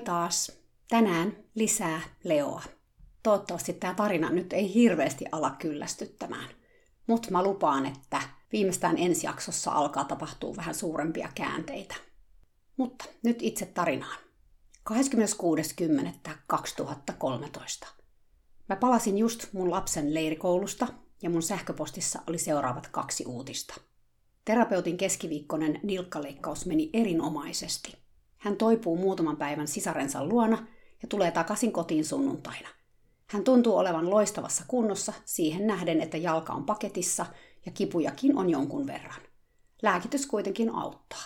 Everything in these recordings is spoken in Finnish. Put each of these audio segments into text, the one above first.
Taas. Tänään lisää Leoa. Toivottavasti tämä tarina nyt ei hirveästi ala kyllästyttämään. Mutta mä lupaan, että viimeistään ensi jaksossa alkaa tapahtua vähän suurempia käänteitä. Mutta nyt itse tarinaan. 26.10.2013. Mä palasin just mun lapsen leirikoulusta ja mun sähköpostissa oli seuraavat kaksi uutista. Terapeutin keskiviikkoinen nilkkaleikkaus meni erinomaisesti. Hän toipuu muutaman päivän sisarensa luona ja tulee takaisin kotiin sunnuntaina. Hän tuntuu olevan loistavassa kunnossa siihen nähden, että jalka on paketissa ja kipujakin on jonkun verran. Lääkitys kuitenkin auttaa.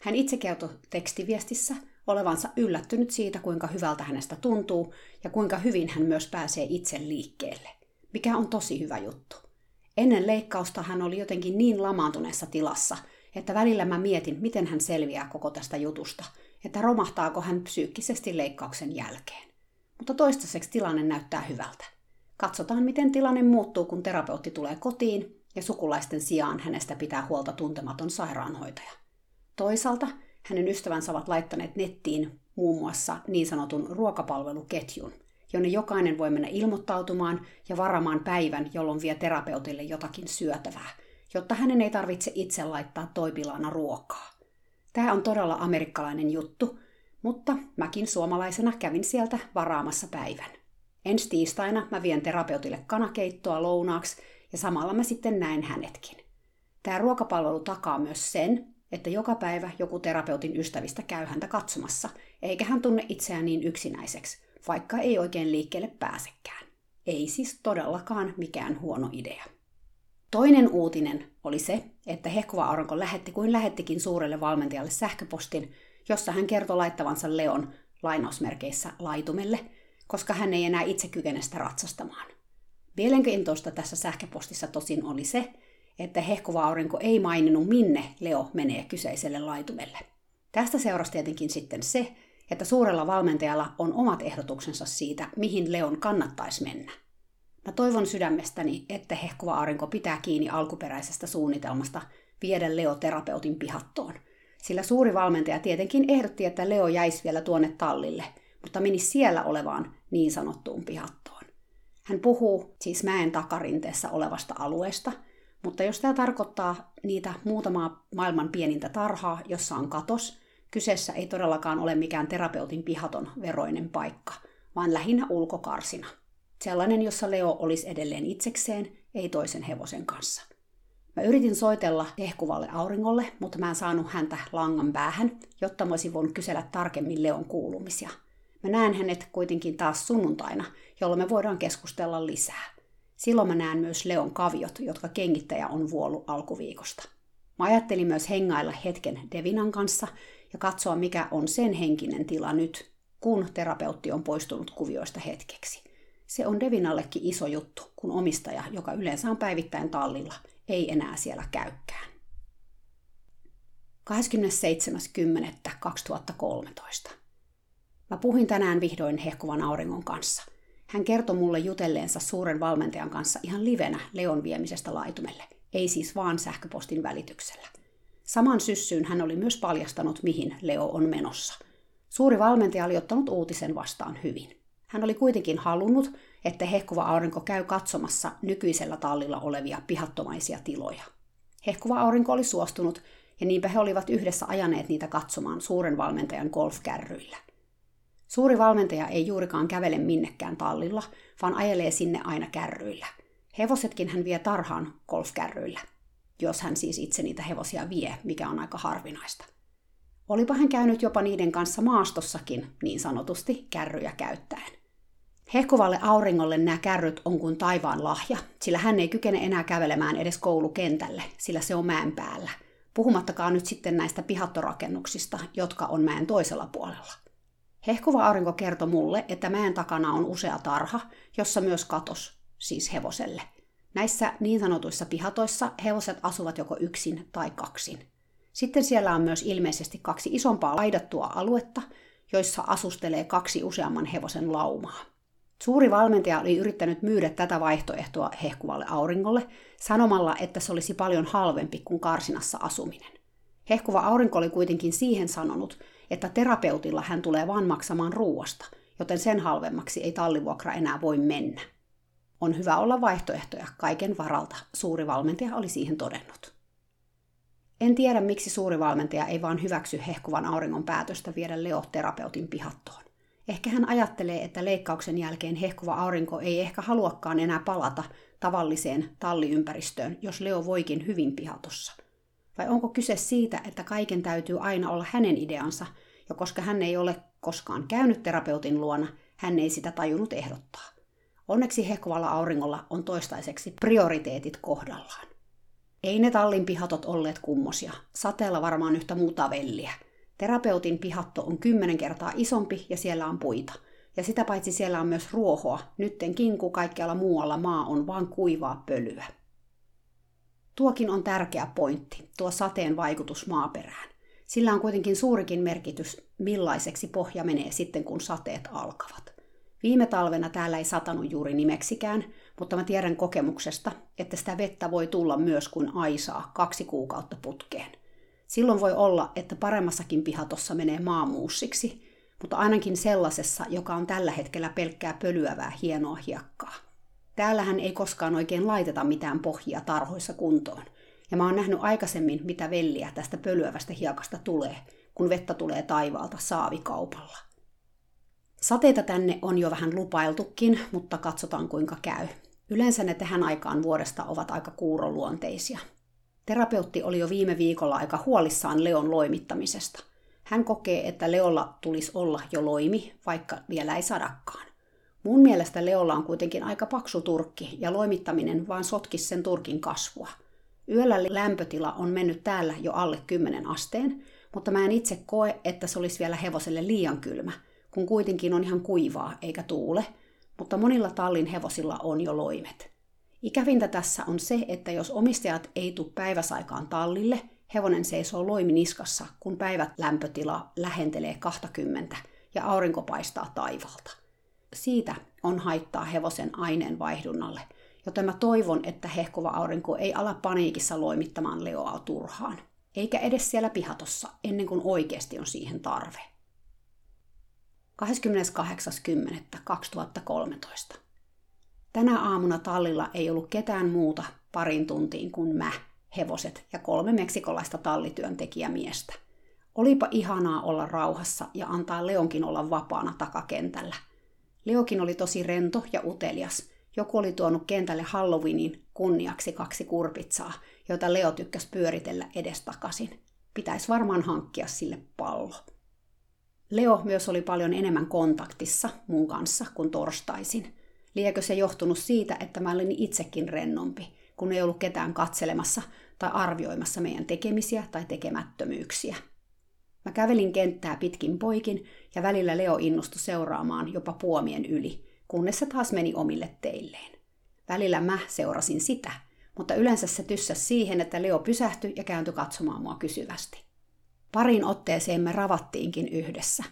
Hän itse kertoi tekstiviestissä olevansa yllättynyt siitä, kuinka hyvältä hänestä tuntuu ja kuinka hyvin hän myös pääsee itse liikkeelle, mikä on tosi hyvä juttu. Ennen leikkausta hän oli jotenkin niin lamaantuneessa tilassa, että välillä mä mietin, miten hän selviää koko tästä jutusta – että romahtaako hän psyykkisesti leikkauksen jälkeen. Mutta toistaiseksi tilanne näyttää hyvältä. Katsotaan, miten tilanne muuttuu, kun terapeutti tulee kotiin ja sukulaisten sijaan hänestä pitää huolta tuntematon sairaanhoitaja. Toisaalta hänen ystävänsä ovat laittaneet nettiin muun muassa niin sanotun ruokapalveluketjun, jonne jokainen voi mennä ilmoittautumaan ja varamaan päivän, jolloin vie terapeutille jotakin syötävää, jotta hänen ei tarvitse itse laittaa toipilaana ruokaa. Tämä on todella amerikkalainen juttu, mutta mäkin suomalaisena kävin sieltä varaamassa päivän. Ensi tiistaina mä vien terapeutille kanakeittoa lounaaksi ja samalla mä sitten näen hänetkin. Tämä ruokapalvelu takaa myös sen, että joka päivä joku terapeutin ystävistä käy häntä katsomassa, eikä hän tunne itseään niin yksinäiseksi, vaikka ei oikein liikkeelle pääsekään. Ei siis todellakaan mikään huono idea. Toinen uutinen oli se, että Hehkova Aurinko lähetti kuin lähettikin suurelle valmentajalle sähköpostin, jossa hän kertoi laittavansa Leon lainausmerkeissä laitumelle, koska hän ei enää itse kykene sitä ratsastamaan. Mielenkiintoista tässä sähköpostissa tosin oli se, että Hehkova Aurinko ei maininnut minne Leo menee kyseiselle laitumelle. Tästä seurasi tietenkin sitten se, että suurella valmentajalla on omat ehdotuksensa siitä, mihin Leon kannattaisi mennä. Mä toivon sydämestäni, että hehkuva aurinko pitää kiinni alkuperäisestä suunnitelmasta viedä Leo terapeutin pihattoon. Sillä suuri valmentaja tietenkin ehdotti, että Leo jäisi vielä tuonne tallille, mutta meni siellä olevaan niin sanottuun pihattoon. Hän puhuu siis mäen takarinteessa olevasta alueesta, mutta jos tämä tarkoittaa niitä muutamaa maailman pienintä tarhaa, jossa on katos, kyseessä ei todellakaan ole mikään terapeutin pihaton veroinen paikka, vaan lähinnä ulkokarsina – Sellainen, jossa Leo olisi edelleen itsekseen, ei toisen hevosen kanssa. Mä yritin soitella hehkuvalle auringolle, mutta mä en saanut häntä langan päähän, jotta mä olisin voinut kysellä tarkemmin Leon kuulumisia. Mä näen hänet kuitenkin taas sunnuntaina, jolloin me voidaan keskustella lisää. Silloin mä näen myös Leon kaviot, jotka kengittäjä on vuollut alkuviikosta. Mä ajattelin myös hengailla hetken Devinan kanssa ja katsoa, mikä on sen henkinen tila nyt, kun terapeutti on poistunut kuvioista hetkeksi. Se on Devinallekin iso juttu, kun omistaja, joka yleensä on päivittäin tallilla, ei enää siellä käykään. 27.10.2013. Mä puhuin tänään vihdoin hehkuvan auringon kanssa. Hän kertoi mulle jutelleensa suuren valmentajan kanssa ihan livenä Leon viemisestä laitumelle, ei siis vaan sähköpostin välityksellä. Saman syssyyn hän oli myös paljastanut, mihin Leo on menossa. Suuri valmentaja oli ottanut uutisen vastaan hyvin. Hän oli kuitenkin halunnut, että hehkuva aurinko käy katsomassa nykyisellä tallilla olevia pihattomaisia tiloja. Hehkuva aurinko oli suostunut, ja niinpä he olivat yhdessä ajaneet niitä katsomaan suuren valmentajan golfkärryillä. Suuri valmentaja ei juurikaan kävele minnekään tallilla, vaan ajelee sinne aina kärryillä. Hevosetkin hän vie tarhaan golfkärryillä, jos hän siis itse niitä hevosia vie, mikä on aika harvinaista. Olipa hän käynyt jopa niiden kanssa maastossakin, niin sanotusti, kärryjä käyttäen. Hehkuvalle auringolle nämä kärryt on kuin taivaan lahja, sillä hän ei kykene enää kävelemään edes koulukentälle, sillä se on mäen päällä. Puhumattakaan nyt sitten näistä pihattorakennuksista, jotka on mäen toisella puolella. Hehkuva aurinko kertoi mulle, että mäen takana on usea tarha, jossa myös katos, siis hevoselle. Näissä niin sanotuissa pihatoissa hevoset asuvat joko yksin tai kaksin. Sitten siellä on myös ilmeisesti kaksi isompaa laidattua aluetta, joissa asustelee kaksi useamman hevosen laumaa. Suuri valmentaja oli yrittänyt myydä tätä vaihtoehtoa hehkuvalle auringolle sanomalla, että se olisi paljon halvempi kuin karsinassa asuminen. Hehkuva aurinko oli kuitenkin siihen sanonut, että terapeutilla hän tulee vain maksamaan ruuasta, joten sen halvemmaksi ei tallivuokra enää voi mennä. On hyvä olla vaihtoehtoja kaiken varalta, suuri valmentaja oli siihen todennut. En tiedä, miksi suuri valmentaja ei vaan hyväksy hehkuvan auringon päätöstä viedä Leo terapeutin pihattoon. Ehkä hän ajattelee, että leikkauksen jälkeen hehkuva aurinko ei ehkä haluakaan enää palata tavalliseen talliympäristöön, jos Leo voikin hyvin pihatossa. Vai onko kyse siitä, että kaiken täytyy aina olla hänen ideansa, ja koska hän ei ole koskaan käynyt terapeutin luona, hän ei sitä tajunnut ehdottaa. Onneksi hehkuvalla auringolla on toistaiseksi prioriteetit kohdallaan. Ei ne tallin pihatot olleet kummosia. Sateella varmaan yhtä muuta velliä. Terapeutin pihatto on kymmenen kertaa isompi ja siellä on puita. Ja sitä paitsi siellä on myös ruohoa, nyttenkin kun kaikkialla muualla maa on vain kuivaa pölyä. Tuokin on tärkeä pointti, tuo sateen vaikutus maaperään. Sillä on kuitenkin suurikin merkitys, millaiseksi pohja menee sitten, kun sateet alkavat. Viime talvena täällä ei satanut juuri nimeksikään, mutta mä tiedän kokemuksesta, että sitä vettä voi tulla myös kuin aisaa kaksi kuukautta putkeen. Silloin voi olla, että paremmassakin pihatossa menee maamuussiksi, mutta ainakin sellaisessa, joka on tällä hetkellä pelkkää pölyävää hienoa hiekkaa. Täällähän ei koskaan oikein laiteta mitään pohjia tarhoissa kuntoon. Ja mä oon nähnyt aikaisemmin, mitä velliä tästä pölyävästä hiekasta tulee, kun vettä tulee taivaalta saavikaupalla. Sateita tänne on jo vähän lupailtukin, mutta katsotaan kuinka käy. Yleensä ne tähän aikaan vuodesta ovat aika kuuroluonteisia. Terapeutti oli jo viime viikolla aika huolissaan Leon loimittamisesta. Hän kokee, että Leolla tulisi olla jo loimi, vaikka vielä ei sadakaan. Mun mielestä Leolla on kuitenkin aika paksu turkki ja loimittaminen vaan sotkisi sen turkin kasvua. Yöllä lämpötila on mennyt täällä jo alle 10 asteen, mutta mä en itse koe, että se olisi vielä hevoselle liian kylmä, kun kuitenkin on ihan kuivaa eikä tuule, mutta monilla tallin hevosilla on jo loimet. Ikävintä tässä on se, että jos omistajat ei tule päiväsaikaan tallille, hevonen seisoo loimi niskassa, kun päivät lämpötila lähentelee 20 ja aurinko paistaa taivaalta. Siitä on haittaa hevosen aineenvaihdunnalle, joten mä toivon, että hehkuva aurinko ei ala paniikissa loimittamaan leoa turhaan, eikä edes siellä pihatossa, ennen kuin oikeasti on siihen tarve. 28.10.2013. Tänä aamuna tallilla ei ollut ketään muuta parin tuntiin kuin mä, hevoset ja kolme meksikolaista tallityöntekijämiestä. Olipa ihanaa olla rauhassa ja antaa Leonkin olla vapaana takakentällä. Leokin oli tosi rento ja utelias. Joku oli tuonut kentälle Halloweenin kunniaksi kaksi kurpitsaa, joita Leo tykkäsi pyöritellä edestakaisin. Pitäisi varmaan hankkia sille pallo. Leo myös oli paljon enemmän kontaktissa mun kanssa kuin torstaisin. Liekö se johtunut siitä, että mä olin itsekin rennompi, kun ei ollut ketään katselemassa tai arvioimassa meidän tekemisiä tai tekemättömyyksiä. Mä kävelin kenttää pitkin poikin ja välillä Leo innostui seuraamaan jopa puomien yli, kunnes se taas meni omille teilleen. Välillä mä seurasin sitä, mutta yleensä se tyssäsi siihen, että Leo pysähtyi ja kääntyi katsomaan mua kysyvästi. Parin otteeseen me ravattiinkin yhdessä.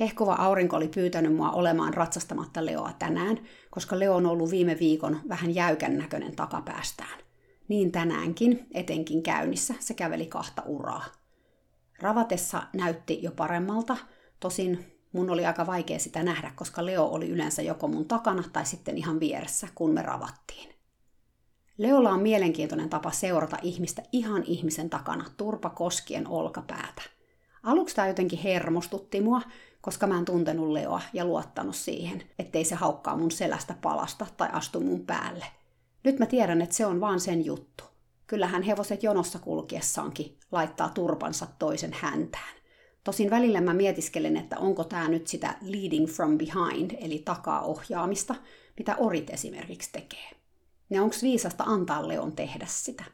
Hehkova aurinko oli pyytänyt mua olemaan ratsastamatta Leoa tänään, koska Leo on ollut viime viikon vähän jäykän näköinen takapäästään. Niin tänäänkin, etenkin käynnissä, se käveli kahta uraa. Ravatessa näytti jo paremmalta, tosin mun oli aika vaikea sitä nähdä, koska Leo oli yleensä joko mun takana tai sitten ihan vieressä, kun me ravattiin. Leolla on mielenkiintoinen tapa seurata ihmistä ihan ihmisen takana, turpa koskien olkapäätä. Aluksi tämä jotenkin hermostutti mua, koska mä en tuntenut Leoa ja luottanut siihen, ettei se haukkaa mun selästä palasta tai astu mun päälle. Nyt mä tiedän, että se on vaan sen juttu. Kyllähän hevoset jonossa kulkiessaankin laittaa turpansa toisen häntään. Tosin välillä mä mietiskelen, että onko tämä nyt sitä leading from behind, eli takaa ohjaamista, mitä orit esimerkiksi tekee. Ja onko viisasta antaa Leon tehdä sitä?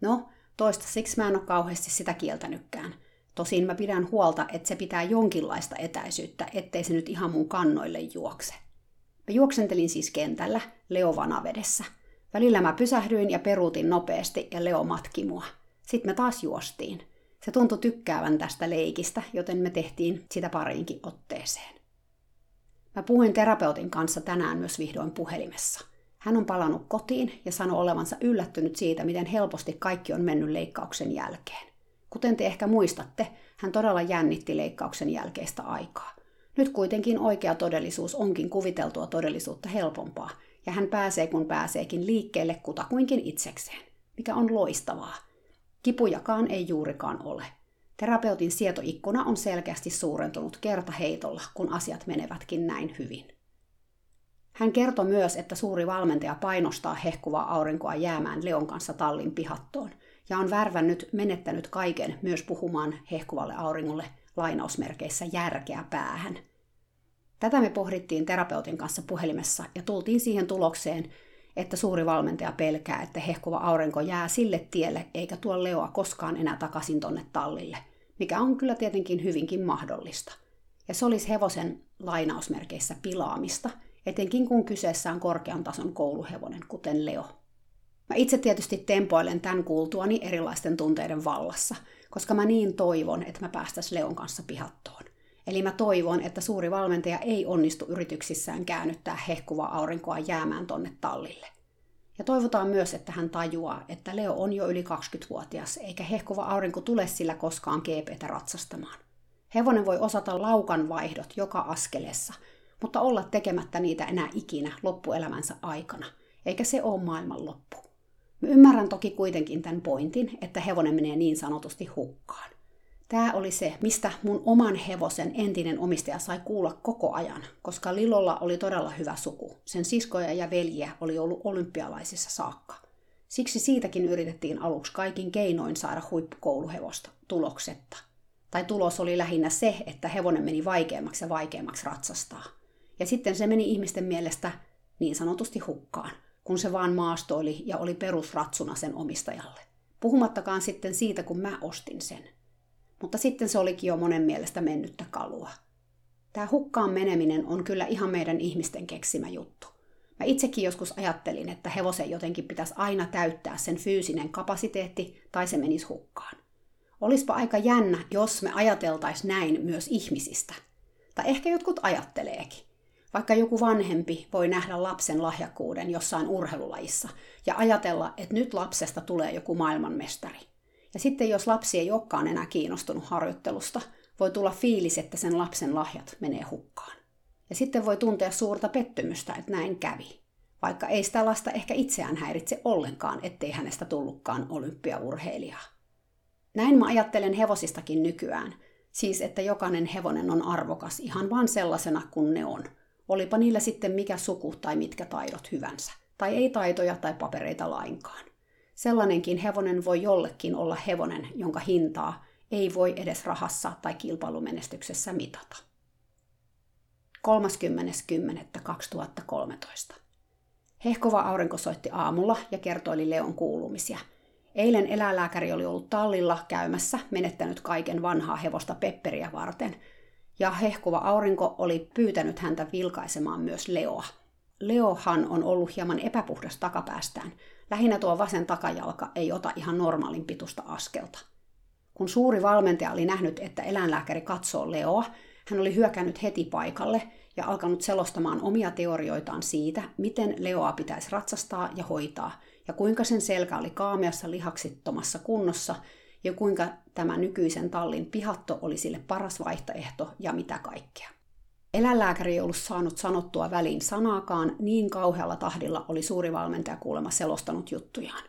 No, Toistaiseksi mä en ole kauheasti sitä kieltänytkään. Tosin mä pidän huolta, että se pitää jonkinlaista etäisyyttä, ettei se nyt ihan mun kannoille juokse. Mä juoksentelin siis kentällä, Leo vanavedessä. Välillä mä pysähdyin ja peruutin nopeasti ja Leo matki mua. Sitten me taas juostiin. Se tuntui tykkäävän tästä leikistä, joten me tehtiin sitä pariinkin otteeseen. Mä puhuin terapeutin kanssa tänään myös vihdoin puhelimessa. Hän on palannut kotiin ja sanoi olevansa yllättynyt siitä, miten helposti kaikki on mennyt leikkauksen jälkeen. Kuten te ehkä muistatte, hän todella jännitti leikkauksen jälkeistä aikaa. Nyt kuitenkin oikea todellisuus onkin kuviteltua todellisuutta helpompaa, ja hän pääsee kun pääseekin liikkeelle kutakuinkin itsekseen, mikä on loistavaa. Kipujakaan ei juurikaan ole. Terapeutin sietoikkuna on selkeästi suurentunut kertaheitolla, kun asiat menevätkin näin hyvin. Hän kertoi myös, että suuri valmentaja painostaa hehkuvaa aurinkoa jäämään Leon kanssa tallin pihattoon, ja on värvännyt menettänyt kaiken myös puhumaan hehkuvalle auringolle lainausmerkeissä järkeä päähän. Tätä me pohdittiin terapeutin kanssa puhelimessa ja tultiin siihen tulokseen, että suuri valmentaja pelkää, että hehkuva aurinko jää sille tielle eikä tuo Leoa koskaan enää takaisin tonne tallille, mikä on kyllä tietenkin hyvinkin mahdollista. Ja se olisi hevosen lainausmerkeissä pilaamista, etenkin kun kyseessä on korkean tason kouluhevonen, kuten Leo. Mä itse tietysti tempoilen tämän kuultuani erilaisten tunteiden vallassa, koska mä niin toivon, että mä päästäis Leon kanssa pihattoon. Eli mä toivon, että suuri valmentaja ei onnistu yrityksissään käännyttää hehkuvaa aurinkoa jäämään tonne tallille. Ja toivotaan myös, että hän tajuaa, että Leo on jo yli 20-vuotias, eikä hehkuva aurinko tule sillä koskaan GPtä ratsastamaan. Hevonen voi osata laukan vaihdot joka askeleessa, mutta olla tekemättä niitä enää ikinä loppuelämänsä aikana, eikä se ole maailman loppu. Mä ymmärrän toki kuitenkin tämän pointin, että hevonen menee niin sanotusti hukkaan. Tämä oli se, mistä mun oman hevosen entinen omistaja sai kuulla koko ajan, koska Lilolla oli todella hyvä suku. Sen siskoja ja veljiä oli ollut olympialaisissa saakka. Siksi siitäkin yritettiin aluksi kaikin keinoin saada huippukouluhevosta tuloksetta. Tai tulos oli lähinnä se, että hevonen meni vaikeammaksi ja vaikeammaksi ratsastaa. Ja sitten se meni ihmisten mielestä niin sanotusti hukkaan, kun se vaan maastoili ja oli perusratsuna sen omistajalle. Puhumattakaan sitten siitä, kun mä ostin sen – mutta sitten se olikin jo monen mielestä mennyttä kalua. Tämä hukkaan meneminen on kyllä ihan meidän ihmisten keksimä juttu. Mä itsekin joskus ajattelin, että hevosen jotenkin pitäisi aina täyttää sen fyysinen kapasiteetti tai se menisi hukkaan. Olispa aika jännä, jos me ajateltais näin myös ihmisistä. Tai ehkä jotkut ajatteleekin. Vaikka joku vanhempi voi nähdä lapsen lahjakkuuden jossain urheilulajissa ja ajatella, että nyt lapsesta tulee joku maailmanmestari. Ja sitten jos lapsi ei olekaan enää kiinnostunut harjoittelusta, voi tulla fiilis, että sen lapsen lahjat menee hukkaan. Ja sitten voi tuntea suurta pettymystä, että näin kävi. Vaikka ei sitä lasta ehkä itseään häiritse ollenkaan, ettei hänestä tullutkaan olympiaurheilijaa. Näin mä ajattelen hevosistakin nykyään. Siis, että jokainen hevonen on arvokas ihan vain sellaisena kuin ne on. Olipa niillä sitten mikä suku tai mitkä taidot hyvänsä. Tai ei taitoja tai papereita lainkaan. Sellainenkin hevonen voi jollekin olla hevonen, jonka hintaa ei voi edes rahassa tai kilpailumenestyksessä mitata. 30.10.2013. Hehkova aurinko soitti aamulla ja kertoili Leon kuulumisia. Eilen eläinlääkäri oli ollut tallilla käymässä, menettänyt kaiken vanhaa hevosta Pepperiä varten, ja hehkuva aurinko oli pyytänyt häntä vilkaisemaan myös Leoa. Leohan on ollut hieman epäpuhdas takapäästään, Lähinnä tuo vasen takajalka ei ota ihan normaalin pitusta askelta. Kun suuri valmentaja oli nähnyt, että eläinlääkäri katsoo Leoa, hän oli hyökännyt heti paikalle ja alkanut selostamaan omia teorioitaan siitä, miten Leoa pitäisi ratsastaa ja hoitaa, ja kuinka sen selkä oli kaameassa lihaksittomassa kunnossa, ja kuinka tämä nykyisen tallin pihatto oli sille paras vaihtoehto ja mitä kaikkea. Eläinlääkäri ei ollut saanut sanottua väliin sanaakaan, niin kauhealla tahdilla oli suuri valmentaja kuulemma selostanut juttujaan.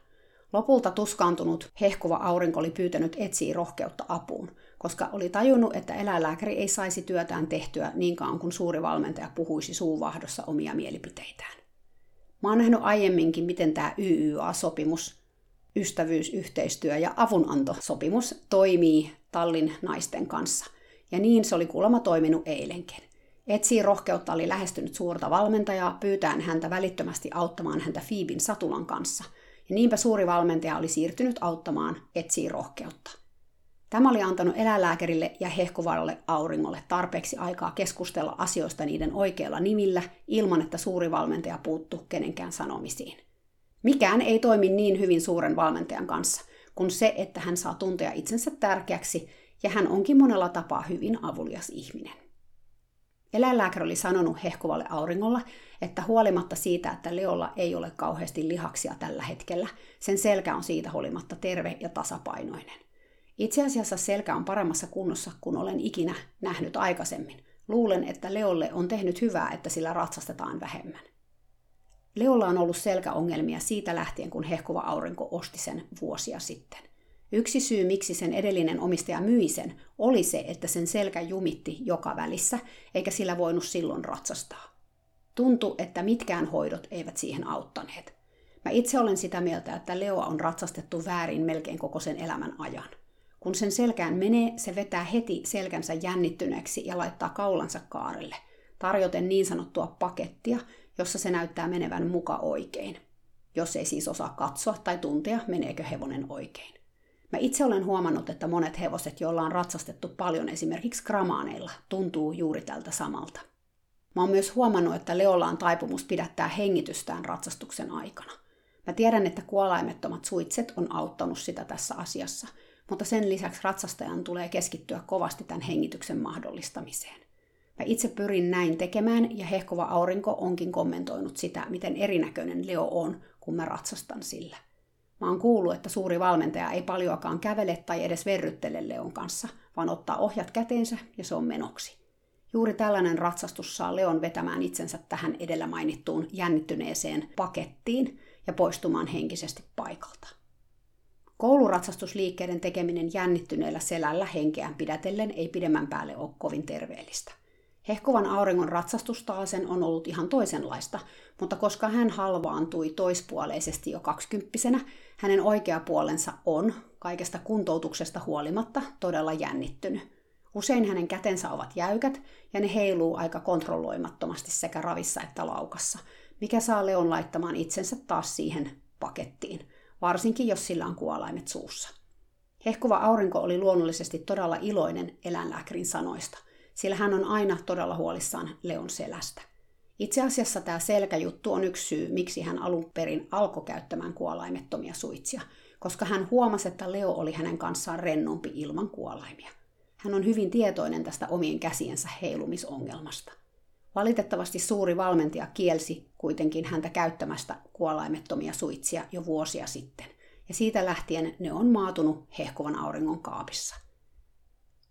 Lopulta tuskaantunut hehkuva aurinko oli pyytänyt etsiä rohkeutta apuun, koska oli tajunnut, että eläinlääkäri ei saisi työtään tehtyä niin kauan kuin suuri valmentaja puhuisi suuvahdossa omia mielipiteitään. Mä oon nähnyt aiemminkin, miten tämä YYA-sopimus, ystävyys, yhteistyö ja avunantosopimus toimii tallin naisten kanssa. Ja niin se oli kuulemma toiminut eilenkin. Etsii rohkeutta oli lähestynyt suurta valmentajaa pyytäen häntä välittömästi auttamaan häntä Fiibin satulan kanssa, Ja niinpä suuri valmentaja oli siirtynyt auttamaan etsii rohkeutta. Tämä oli antanut eläinlääkärille ja hehkuvalle auringolle tarpeeksi aikaa keskustella asioista niiden oikeilla nimillä ilman, että suuri valmentaja puuttu kenenkään sanomisiin. Mikään ei toimi niin hyvin suuren valmentajan kanssa kuin se, että hän saa tuntea itsensä tärkeäksi ja hän onkin monella tapaa hyvin avulias ihminen. Eläinlääkäri oli sanonut hehkuvalle auringolla, että huolimatta siitä, että Leolla ei ole kauheasti lihaksia tällä hetkellä, sen selkä on siitä huolimatta terve ja tasapainoinen. Itse asiassa selkä on paremmassa kunnossa kuin olen ikinä nähnyt aikaisemmin. Luulen, että Leolle on tehnyt hyvää, että sillä ratsastetaan vähemmän. Leolla on ollut selkäongelmia siitä lähtien, kun hehkuva aurinko osti sen vuosia sitten. Yksi syy, miksi sen edellinen omistaja myi sen, oli se, että sen selkä jumitti joka välissä, eikä sillä voinut silloin ratsastaa. Tuntui, että mitkään hoidot eivät siihen auttaneet. Mä itse olen sitä mieltä, että Leoa on ratsastettu väärin melkein koko sen elämän ajan. Kun sen selkään menee, se vetää heti selkänsä jännittyneeksi ja laittaa kaulansa kaarelle, tarjoten niin sanottua pakettia, jossa se näyttää menevän muka oikein. Jos ei siis osaa katsoa tai tuntea, meneekö hevonen oikein. Mä itse olen huomannut, että monet hevoset, joilla on ratsastettu paljon esimerkiksi gramaaneilla, tuntuu juuri tältä samalta. Mä oon myös huomannut, että Leolla on taipumus pidättää hengitystään ratsastuksen aikana. Mä tiedän, että kuolaimettomat suitset on auttanut sitä tässä asiassa, mutta sen lisäksi ratsastajan tulee keskittyä kovasti tämän hengityksen mahdollistamiseen. Mä itse pyrin näin tekemään ja hehkova aurinko onkin kommentoinut sitä, miten erinäköinen Leo on, kun mä ratsastan sillä. Mä oon kuullut, että suuri valmentaja ei paljoakaan kävele tai edes verryttele Leon kanssa, vaan ottaa ohjat käteensä ja se on menoksi. Juuri tällainen ratsastus saa Leon vetämään itsensä tähän edellä mainittuun jännittyneeseen pakettiin ja poistumaan henkisesti paikalta. Kouluratsastusliikkeiden tekeminen jännittyneellä selällä henkeään pidätellen ei pidemmän päälle ole kovin terveellistä. Hehkuvan auringon ratsastus taasen on ollut ihan toisenlaista, mutta koska hän halvaantui toispuoleisesti jo kaksikymppisenä, hänen oikea puolensa on, kaikesta kuntoutuksesta huolimatta, todella jännittynyt. Usein hänen kätensä ovat jäykät ja ne heiluu aika kontrolloimattomasti sekä ravissa että laukassa, mikä saa Leon laittamaan itsensä taas siihen pakettiin, varsinkin jos sillä on kuolaimet suussa. Hehkuva aurinko oli luonnollisesti todella iloinen eläinlääkärin sanoista – sillä hän on aina todella huolissaan Leon selästä. Itse asiassa tämä selkäjuttu on yksi syy, miksi hän alun perin alkoi käyttämään kuolaimettomia suitsia, koska hän huomasi, että Leo oli hänen kanssaan rennompi ilman kuolaimia. Hän on hyvin tietoinen tästä omien käsiensä heilumisongelmasta. Valitettavasti suuri valmentaja kielsi kuitenkin häntä käyttämästä kuolaimettomia suitsia jo vuosia sitten, ja siitä lähtien ne on maatunut hehkuvan auringon kaapissa –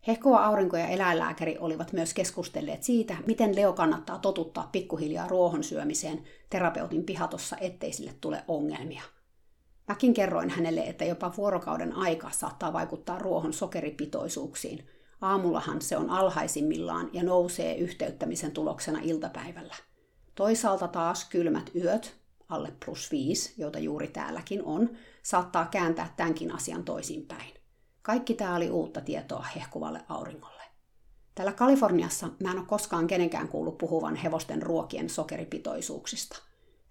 Hehkova aurinko ja eläinlääkäri olivat myös keskustelleet siitä, miten Leo kannattaa totuttaa pikkuhiljaa ruohon syömiseen terapeutin pihatossa, ettei sille tule ongelmia. Mäkin kerroin hänelle, että jopa vuorokauden aika saattaa vaikuttaa ruohon sokeripitoisuuksiin. Aamullahan se on alhaisimmillaan ja nousee yhteyttämisen tuloksena iltapäivällä. Toisaalta taas kylmät yöt, alle plus 5, joita juuri täälläkin on, saattaa kääntää tämänkin asian toisinpäin. Kaikki tämä oli uutta tietoa hehkuvalle auringolle. Täällä Kaliforniassa mä en ole koskaan kenenkään kuullut puhuvan hevosten ruokien sokeripitoisuuksista.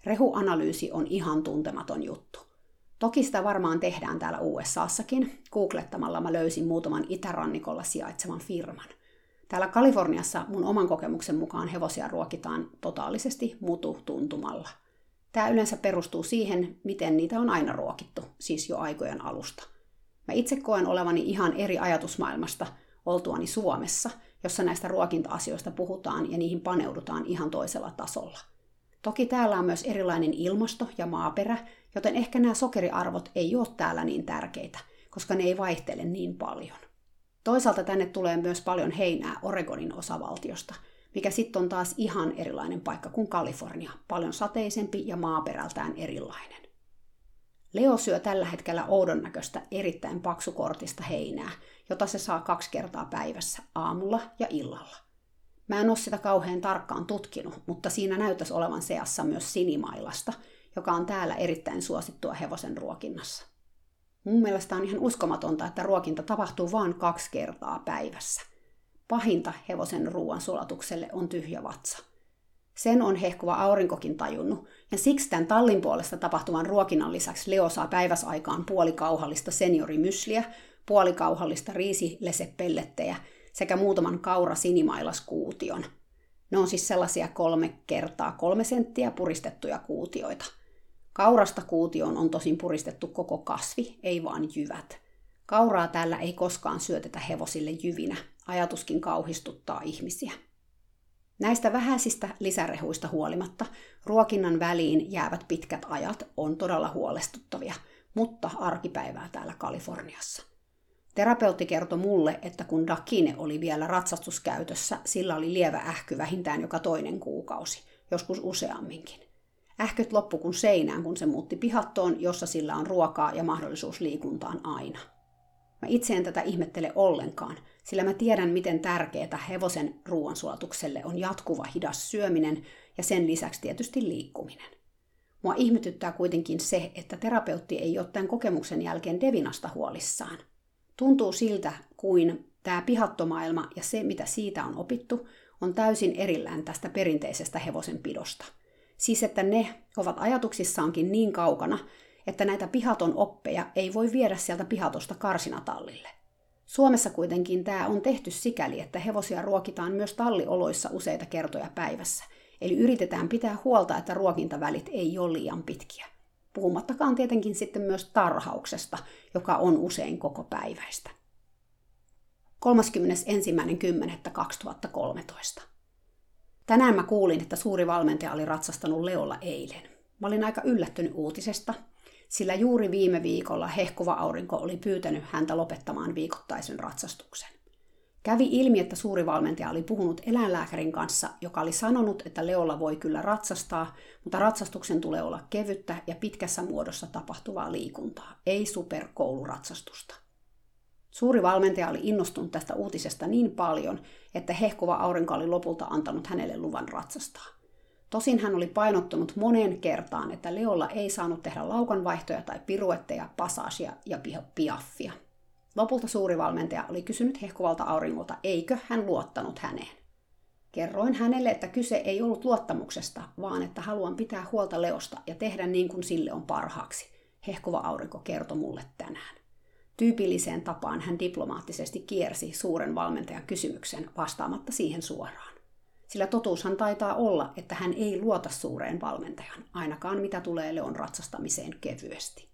Rehuanalyysi on ihan tuntematon juttu. Toki sitä varmaan tehdään täällä USAssakin. Googlettamalla mä löysin muutaman itärannikolla sijaitsevan firman. Täällä Kaliforniassa mun oman kokemuksen mukaan hevosia ruokitaan totaalisesti mutu-tuntumalla. Tämä yleensä perustuu siihen, miten niitä on aina ruokittu, siis jo aikojen alusta – Mä itse koen olevani ihan eri ajatusmaailmasta oltuani Suomessa, jossa näistä ruokinta-asioista puhutaan ja niihin paneudutaan ihan toisella tasolla. Toki täällä on myös erilainen ilmasto ja maaperä, joten ehkä nämä sokeriarvot ei ole täällä niin tärkeitä, koska ne ei vaihtele niin paljon. Toisaalta tänne tulee myös paljon heinää Oregonin osavaltiosta, mikä sitten on taas ihan erilainen paikka kuin Kalifornia, paljon sateisempi ja maaperältään erilainen. Leo syö tällä hetkellä oudon näköistä erittäin paksukortista heinää, jota se saa kaksi kertaa päivässä, aamulla ja illalla. Mä en ole sitä kauhean tarkkaan tutkinut, mutta siinä näyttäisi olevan seassa myös sinimailasta, joka on täällä erittäin suosittua hevosen ruokinnassa. Mun mielestä on ihan uskomatonta, että ruokinta tapahtuu vain kaksi kertaa päivässä. Pahinta hevosen ruoan sulatukselle on tyhjä vatsa. Sen on hehkuva aurinkokin tajunnut, ja siksi tämän tallin puolesta tapahtuvan ruokinnan lisäksi Leo saa päiväsaikaan puolikauhallista seniorimysliä, puolikauhallista riisilesepellettejä sekä muutaman kaura sinimailaskuution. Ne on siis sellaisia kolme kertaa kolme senttiä puristettuja kuutioita. Kaurasta kuutioon on tosin puristettu koko kasvi, ei vaan jyvät. Kauraa täällä ei koskaan syötetä hevosille jyvinä. Ajatuskin kauhistuttaa ihmisiä. Näistä vähäisistä lisärehuista huolimatta ruokinnan väliin jäävät pitkät ajat on todella huolestuttavia, mutta arkipäivää täällä Kaliforniassa. Terapeutti kertoi mulle, että kun Dakine oli vielä ratsastuskäytössä, sillä oli lievä ähky vähintään joka toinen kuukausi, joskus useamminkin. Ähkyt loppu kuin seinään, kun se muutti pihattoon, jossa sillä on ruokaa ja mahdollisuus liikuntaan aina. Mä itse en tätä ihmettele ollenkaan, sillä mä tiedän, miten tärkeää hevosen ruoansulatukselle on jatkuva hidas syöminen ja sen lisäksi tietysti liikkuminen. Mua ihmetyttää kuitenkin se, että terapeutti ei ole tämän kokemuksen jälkeen Devinasta huolissaan. Tuntuu siltä, kuin tämä pihattomaailma ja se, mitä siitä on opittu, on täysin erillään tästä perinteisestä hevosen pidosta. Siis että ne ovat ajatuksissaankin niin kaukana, että näitä pihaton oppeja ei voi viedä sieltä pihatosta karsinatallille. Suomessa kuitenkin tämä on tehty sikäli, että hevosia ruokitaan myös tallioloissa useita kertoja päivässä, eli yritetään pitää huolta, että ruokintavälit ei ole liian pitkiä. Puhumattakaan tietenkin sitten myös tarhauksesta, joka on usein koko päiväistä. 31.10.2013. Tänään mä kuulin, että suuri valmentaja oli ratsastanut Leolla eilen. Mä olin aika yllättynyt uutisesta, sillä juuri viime viikolla hehkuva aurinko oli pyytänyt häntä lopettamaan viikoittaisen ratsastuksen. Kävi ilmi, että suuri valmentaja oli puhunut eläinlääkärin kanssa, joka oli sanonut, että Leolla voi kyllä ratsastaa, mutta ratsastuksen tulee olla kevyttä ja pitkässä muodossa tapahtuvaa liikuntaa, ei superkouluratsastusta. Suuri valmentaja oli innostunut tästä uutisesta niin paljon, että hehkuva aurinko oli lopulta antanut hänelle luvan ratsastaa. Tosin hän oli painottunut moneen kertaan, että Leolla ei saanut tehdä laukanvaihtoja tai piruetteja, pasaasia ja piaffia. Lopulta suuri valmentaja oli kysynyt hehkuvalta auringolta, eikö hän luottanut häneen. Kerroin hänelle, että kyse ei ollut luottamuksesta, vaan että haluan pitää huolta Leosta ja tehdä niin kuin sille on parhaaksi. Hehkuva aurinko kertoi mulle tänään. Tyypilliseen tapaan hän diplomaattisesti kiersi suuren valmentajan kysymyksen vastaamatta siihen suoraan. Sillä totuushan taitaa olla, että hän ei luota suureen valmentajan, ainakaan mitä tulee Leon ratsastamiseen kevyesti.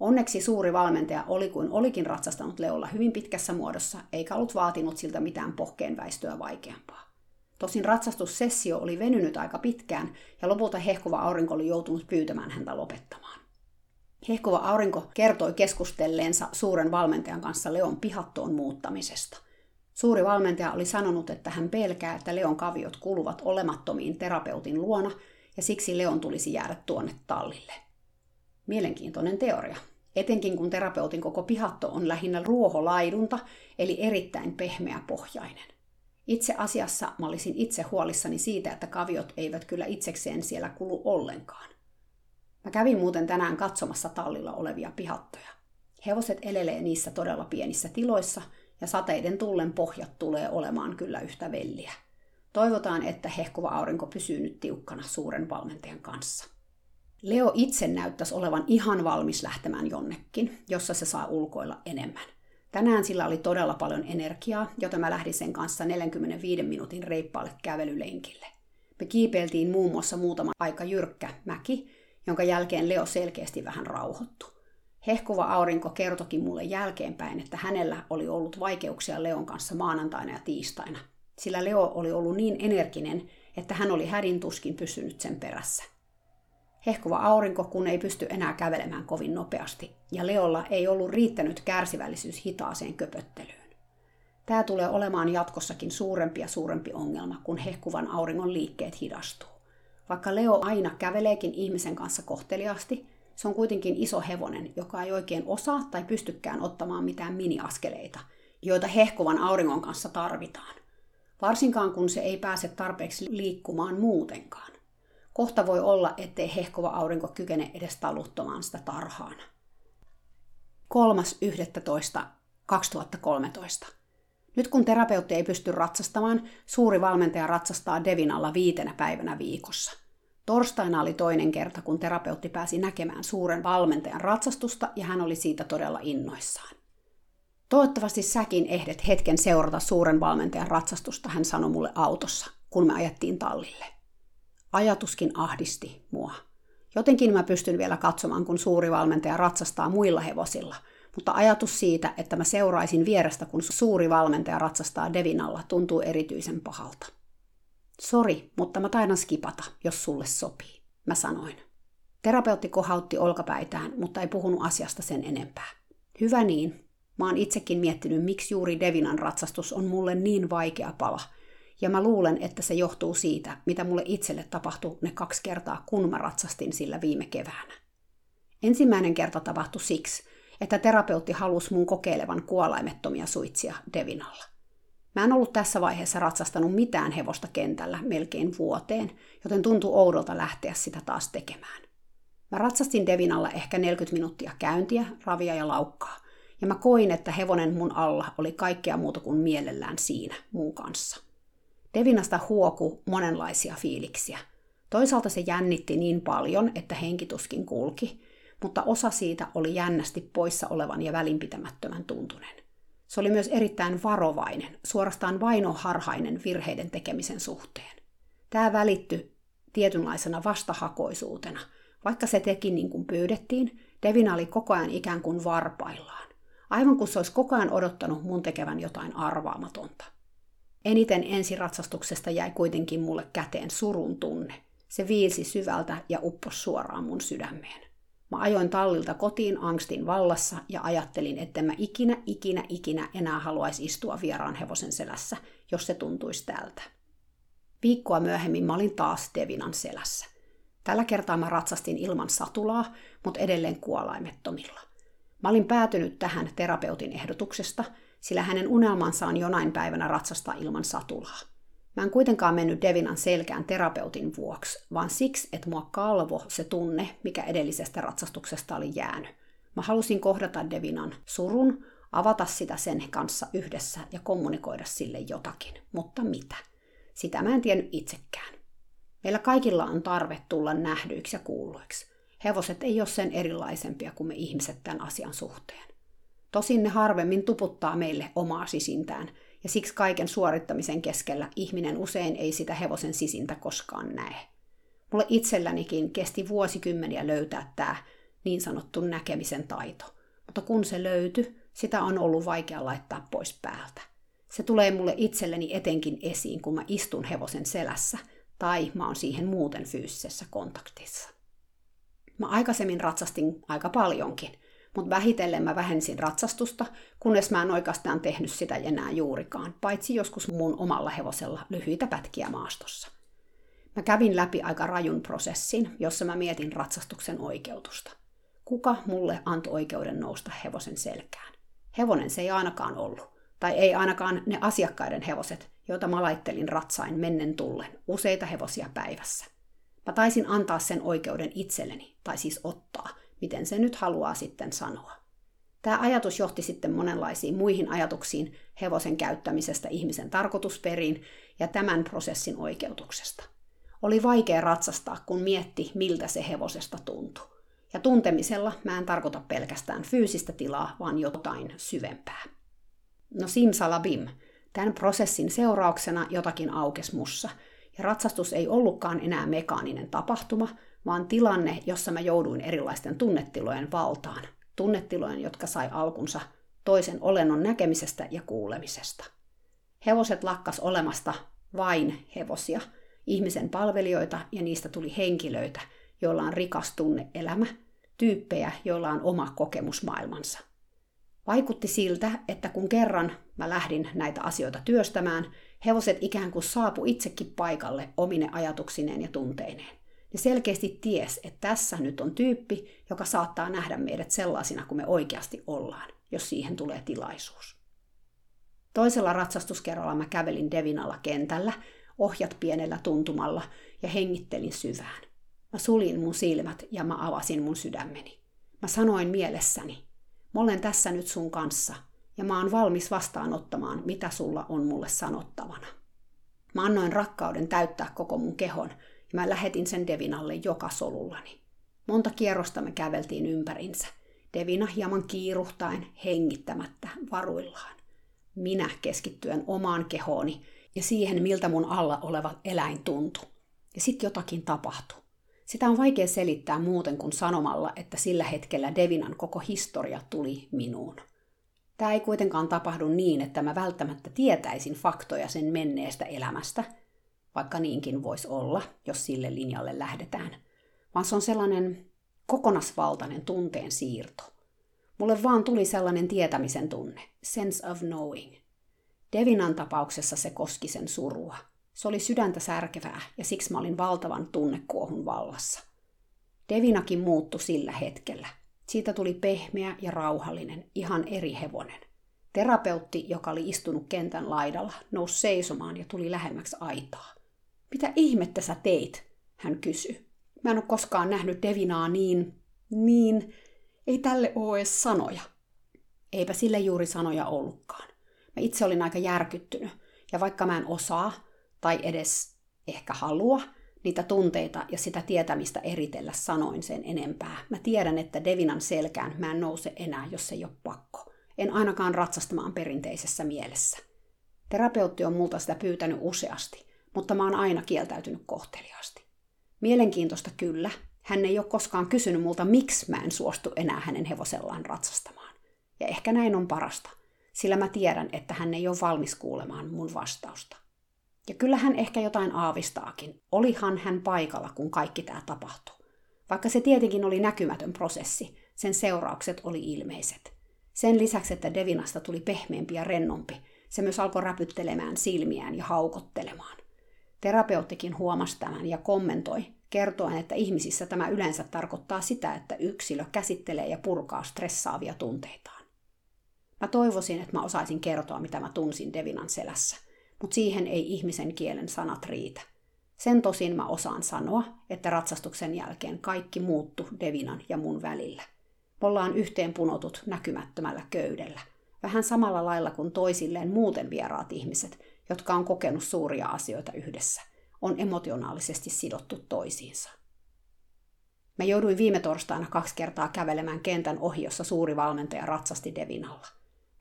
Onneksi suuri valmentaja oli kuin olikin ratsastanut Leolla hyvin pitkässä muodossa, eikä ollut vaatinut siltä mitään pohkeen väistöä vaikeampaa. Tosin ratsastussessio oli venynyt aika pitkään ja lopulta hehkuva aurinko oli joutunut pyytämään häntä lopettamaan. Hehkuva aurinko kertoi keskustelleensa suuren valmentajan kanssa Leon pihattoon muuttamisesta – Suuri valmentaja oli sanonut, että hän pelkää, että Leon kaviot kuluvat olemattomiin terapeutin luona ja siksi Leon tulisi jäädä tuonne tallille. Mielenkiintoinen teoria, etenkin kun terapeutin koko pihatto on lähinnä ruoholaidunta, eli erittäin pehmeä pohjainen. Itse asiassa mä olisin itse huolissani siitä, että kaviot eivät kyllä itsekseen siellä kulu ollenkaan. Mä kävin muuten tänään katsomassa tallilla olevia pihattoja. Hevoset elelee niissä todella pienissä tiloissa – ja sateiden tullen pohjat tulee olemaan kyllä yhtä velliä. Toivotaan, että hehkuva aurinko pysyy nyt tiukkana suuren valmentajan kanssa. Leo itse näyttäisi olevan ihan valmis lähtemään jonnekin, jossa se saa ulkoilla enemmän. Tänään sillä oli todella paljon energiaa, joten mä lähdin sen kanssa 45 minuutin reippaalle kävelylenkille. Me kiipeiltiin muun muassa muutama aika jyrkkä mäki, jonka jälkeen Leo selkeästi vähän rauhoittu. Hehkuva aurinko kertokin mulle jälkeenpäin, että hänellä oli ollut vaikeuksia Leon kanssa maanantaina ja tiistaina, sillä Leo oli ollut niin energinen, että hän oli hädin tuskin pysynyt sen perässä. Hehkuva aurinko, kun ei pysty enää kävelemään kovin nopeasti, ja Leolla ei ollut riittänyt kärsivällisyys hitaaseen köpöttelyyn. Tämä tulee olemaan jatkossakin suurempi ja suurempi ongelma, kun hehkuvan auringon liikkeet hidastuu. Vaikka Leo aina käveleekin ihmisen kanssa kohteliaasti, se on kuitenkin iso hevonen, joka ei oikein osaa tai pystykään ottamaan mitään miniaskeleita, joita hehkuvan auringon kanssa tarvitaan. Varsinkaan kun se ei pääse tarpeeksi liikkumaan muutenkaan. Kohta voi olla, ettei hehkuva aurinko kykene edes taluttamaan sitä tarhaan. 3.11.2013. Nyt kun terapeutti ei pysty ratsastamaan, suuri valmentaja ratsastaa Devinalla viitenä päivänä viikossa. Torstaina oli toinen kerta, kun terapeutti pääsi näkemään suuren valmentajan ratsastusta ja hän oli siitä todella innoissaan. Toivottavasti säkin ehdet hetken seurata suuren valmentajan ratsastusta, hän sanoi mulle autossa, kun me ajettiin tallille. Ajatuskin ahdisti mua. Jotenkin mä pystyn vielä katsomaan, kun suuri valmentaja ratsastaa muilla hevosilla, mutta ajatus siitä, että mä seuraisin vierestä, kun suuri valmentaja ratsastaa Devinalla, tuntuu erityisen pahalta. Sori, mutta mä taidan skipata, jos sulle sopii, mä sanoin. Terapeutti kohautti olkapäitään, mutta ei puhunut asiasta sen enempää. Hyvä niin. Mä oon itsekin miettinyt, miksi juuri Devinan ratsastus on mulle niin vaikea pala. Ja mä luulen, että se johtuu siitä, mitä mulle itselle tapahtui ne kaksi kertaa, kun mä ratsastin sillä viime keväänä. Ensimmäinen kerta tapahtui siksi, että terapeutti halusi mun kokeilevan kuolaimettomia suitsia Devinalla. Mä en ollut tässä vaiheessa ratsastanut mitään hevosta kentällä melkein vuoteen, joten tuntui oudolta lähteä sitä taas tekemään. Mä ratsastin Devinalla ehkä 40 minuuttia käyntiä, ravia ja laukkaa, ja mä koin, että hevonen mun alla oli kaikkea muuta kuin mielellään siinä mun kanssa. Devinasta huoku monenlaisia fiiliksiä. Toisaalta se jännitti niin paljon, että henkituskin kulki, mutta osa siitä oli jännästi poissa olevan ja välinpitämättömän tuntunen. Se oli myös erittäin varovainen, suorastaan vainoharhainen virheiden tekemisen suhteen. Tämä välittyi tietynlaisena vastahakoisuutena. Vaikka se teki niin kuin pyydettiin, Devina oli koko ajan ikään kuin varpaillaan. Aivan kuin se olisi koko ajan odottanut mun tekevän jotain arvaamatonta. Eniten ensiratsastuksesta jäi kuitenkin mulle käteen surun tunne. Se viilsi syvältä ja uppos suoraan mun sydämeen. Mä ajoin tallilta kotiin angstin vallassa ja ajattelin, että mä ikinä, ikinä, ikinä enää haluaisi istua vieraan hevosen selässä, jos se tuntuisi tältä. Viikkoa myöhemmin mä olin taas Devinan selässä. Tällä kertaa mä ratsastin ilman satulaa, mutta edelleen kuolaimettomilla. Mä olin päätynyt tähän terapeutin ehdotuksesta, sillä hänen unelmansa on jonain päivänä ratsastaa ilman satulaa. Mä en kuitenkaan mennyt Devinan selkään terapeutin vuoksi, vaan siksi, että mua kalvo se tunne, mikä edellisestä ratsastuksesta oli jäänyt. Mä halusin kohdata Devinan surun, avata sitä sen kanssa yhdessä ja kommunikoida sille jotakin. Mutta mitä? Sitä mä en tiennyt itsekään. Meillä kaikilla on tarve tulla nähdyiksi ja kuulluiksi. Hevoset ei ole sen erilaisempia kuin me ihmiset tämän asian suhteen. Tosin ne harvemmin tuputtaa meille omaa sisintään – ja siksi kaiken suorittamisen keskellä ihminen usein ei sitä hevosen sisintä koskaan näe. Mulle itsellänikin kesti vuosikymmeniä löytää tämä niin sanottu näkemisen taito, mutta kun se löytyi, sitä on ollut vaikea laittaa pois päältä. Se tulee mulle itselleni etenkin esiin, kun mä istun hevosen selässä tai mä oon siihen muuten fyysisessä kontaktissa. Mä aikaisemmin ratsastin aika paljonkin, mutta vähitellen mä vähensin ratsastusta, kunnes mä en oikeastaan tehnyt sitä enää juurikaan, paitsi joskus mun omalla hevosella lyhyitä pätkiä maastossa. Mä kävin läpi aika rajun prosessin, jossa mä mietin ratsastuksen oikeutusta. Kuka mulle antoi oikeuden nousta hevosen selkään? Hevonen se ei ainakaan ollut. Tai ei ainakaan ne asiakkaiden hevoset, joita mä laittelin ratsain mennen tullen useita hevosia päivässä. Mä taisin antaa sen oikeuden itselleni, tai siis ottaa, miten se nyt haluaa sitten sanoa. Tämä ajatus johti sitten monenlaisiin muihin ajatuksiin hevosen käyttämisestä ihmisen tarkoitusperiin ja tämän prosessin oikeutuksesta. Oli vaikea ratsastaa, kun mietti, miltä se hevosesta tuntui. Ja tuntemisella mä en tarkoita pelkästään fyysistä tilaa, vaan jotain syvempää. No simsalabim, tämän prosessin seurauksena jotakin aukes mussa, ja ratsastus ei ollutkaan enää mekaaninen tapahtuma, vaan tilanne, jossa mä jouduin erilaisten tunnetilojen valtaan. Tunnetilojen, jotka sai alkunsa toisen olennon näkemisestä ja kuulemisesta. Hevoset lakkas olemasta vain hevosia, ihmisen palvelijoita ja niistä tuli henkilöitä, joilla on rikas tunneelämä, tyyppejä, joilla on oma kokemusmaailmansa. Vaikutti siltä, että kun kerran mä lähdin näitä asioita työstämään, hevoset ikään kuin saapu itsekin paikalle omine ajatuksineen ja tunteineen ne selkeästi ties, että tässä nyt on tyyppi, joka saattaa nähdä meidät sellaisina kuin me oikeasti ollaan, jos siihen tulee tilaisuus. Toisella ratsastuskerralla mä kävelin Devinalla kentällä, ohjat pienellä tuntumalla ja hengittelin syvään. Mä sulin mun silmät ja mä avasin mun sydämeni. Mä sanoin mielessäni, mä olen tässä nyt sun kanssa ja mä oon valmis vastaanottamaan, mitä sulla on mulle sanottavana. Mä annoin rakkauden täyttää koko mun kehon, ja mä lähetin sen Devinalle joka solullani. Monta kierrosta me käveltiin ympärinsä, Devina hieman kiiruhtaen, hengittämättä, varuillaan. Minä keskittyen omaan kehooni ja siihen, miltä mun alla oleva eläin tuntui. Ja sitten jotakin tapahtui. Sitä on vaikea selittää muuten kuin sanomalla, että sillä hetkellä Devinan koko historia tuli minuun. Tämä ei kuitenkaan tapahdu niin, että mä välttämättä tietäisin faktoja sen menneestä elämästä, vaikka niinkin voisi olla, jos sille linjalle lähdetään. Vaan se on sellainen kokonasvaltainen tunteen siirto. Mulle vaan tuli sellainen tietämisen tunne, sense of knowing. Devinan tapauksessa se koski sen surua – se oli sydäntä särkevää ja siksi mä olin valtavan tunnekuohun vallassa. Devinakin muuttui sillä hetkellä. Siitä tuli pehmeä ja rauhallinen, ihan eri hevonen. Terapeutti, joka oli istunut kentän laidalla, nousi seisomaan ja tuli lähemmäksi aitaa. Mitä ihmettä sä teit? hän kysyi. Mä en ole koskaan nähnyt Devinaa niin, niin, ei tälle ole edes sanoja. Eipä sille juuri sanoja ollutkaan. Mä itse olin aika järkyttynyt, ja vaikka mä en osaa, tai edes ehkä halua niitä tunteita ja sitä tietämistä eritellä sanoin sen enempää. Mä tiedän, että Devinan selkään mä en nouse enää, jos ei ole pakko. En ainakaan ratsastamaan perinteisessä mielessä. Terapeutti on multa sitä pyytänyt useasti, mutta mä oon aina kieltäytynyt kohteliaasti. Mielenkiintoista kyllä, hän ei ole koskaan kysynyt multa, miksi mä en suostu enää hänen hevosellaan ratsastamaan. Ja ehkä näin on parasta, sillä mä tiedän, että hän ei ole valmis kuulemaan mun vastausta. Ja kyllä hän ehkä jotain aavistaakin. Olihan hän paikalla, kun kaikki tämä tapahtui. Vaikka se tietenkin oli näkymätön prosessi, sen seuraukset oli ilmeiset. Sen lisäksi, että Devinasta tuli pehmeämpi ja rennompi, se myös alkoi räpyttelemään silmiään ja haukottelemaan. Terapeuttikin huomasi tämän ja kommentoi, kertoen, että ihmisissä tämä yleensä tarkoittaa sitä, että yksilö käsittelee ja purkaa stressaavia tunteitaan. Mä toivoisin, että mä osaisin kertoa, mitä mä tunsin Devinan selässä – mutta siihen ei ihmisen kielen sanat riitä. Sen tosin mä osaan sanoa, että ratsastuksen jälkeen kaikki muuttu Devinan ja mun välillä. Me ollaan yhteen punotut näkymättömällä köydellä. Vähän samalla lailla kuin toisilleen muuten vieraat ihmiset, jotka on kokenut suuria asioita yhdessä, on emotionaalisesti sidottu toisiinsa. Mä jouduin viime torstaina kaksi kertaa kävelemään kentän ohi, jossa suuri valmentaja ratsasti Devinalla.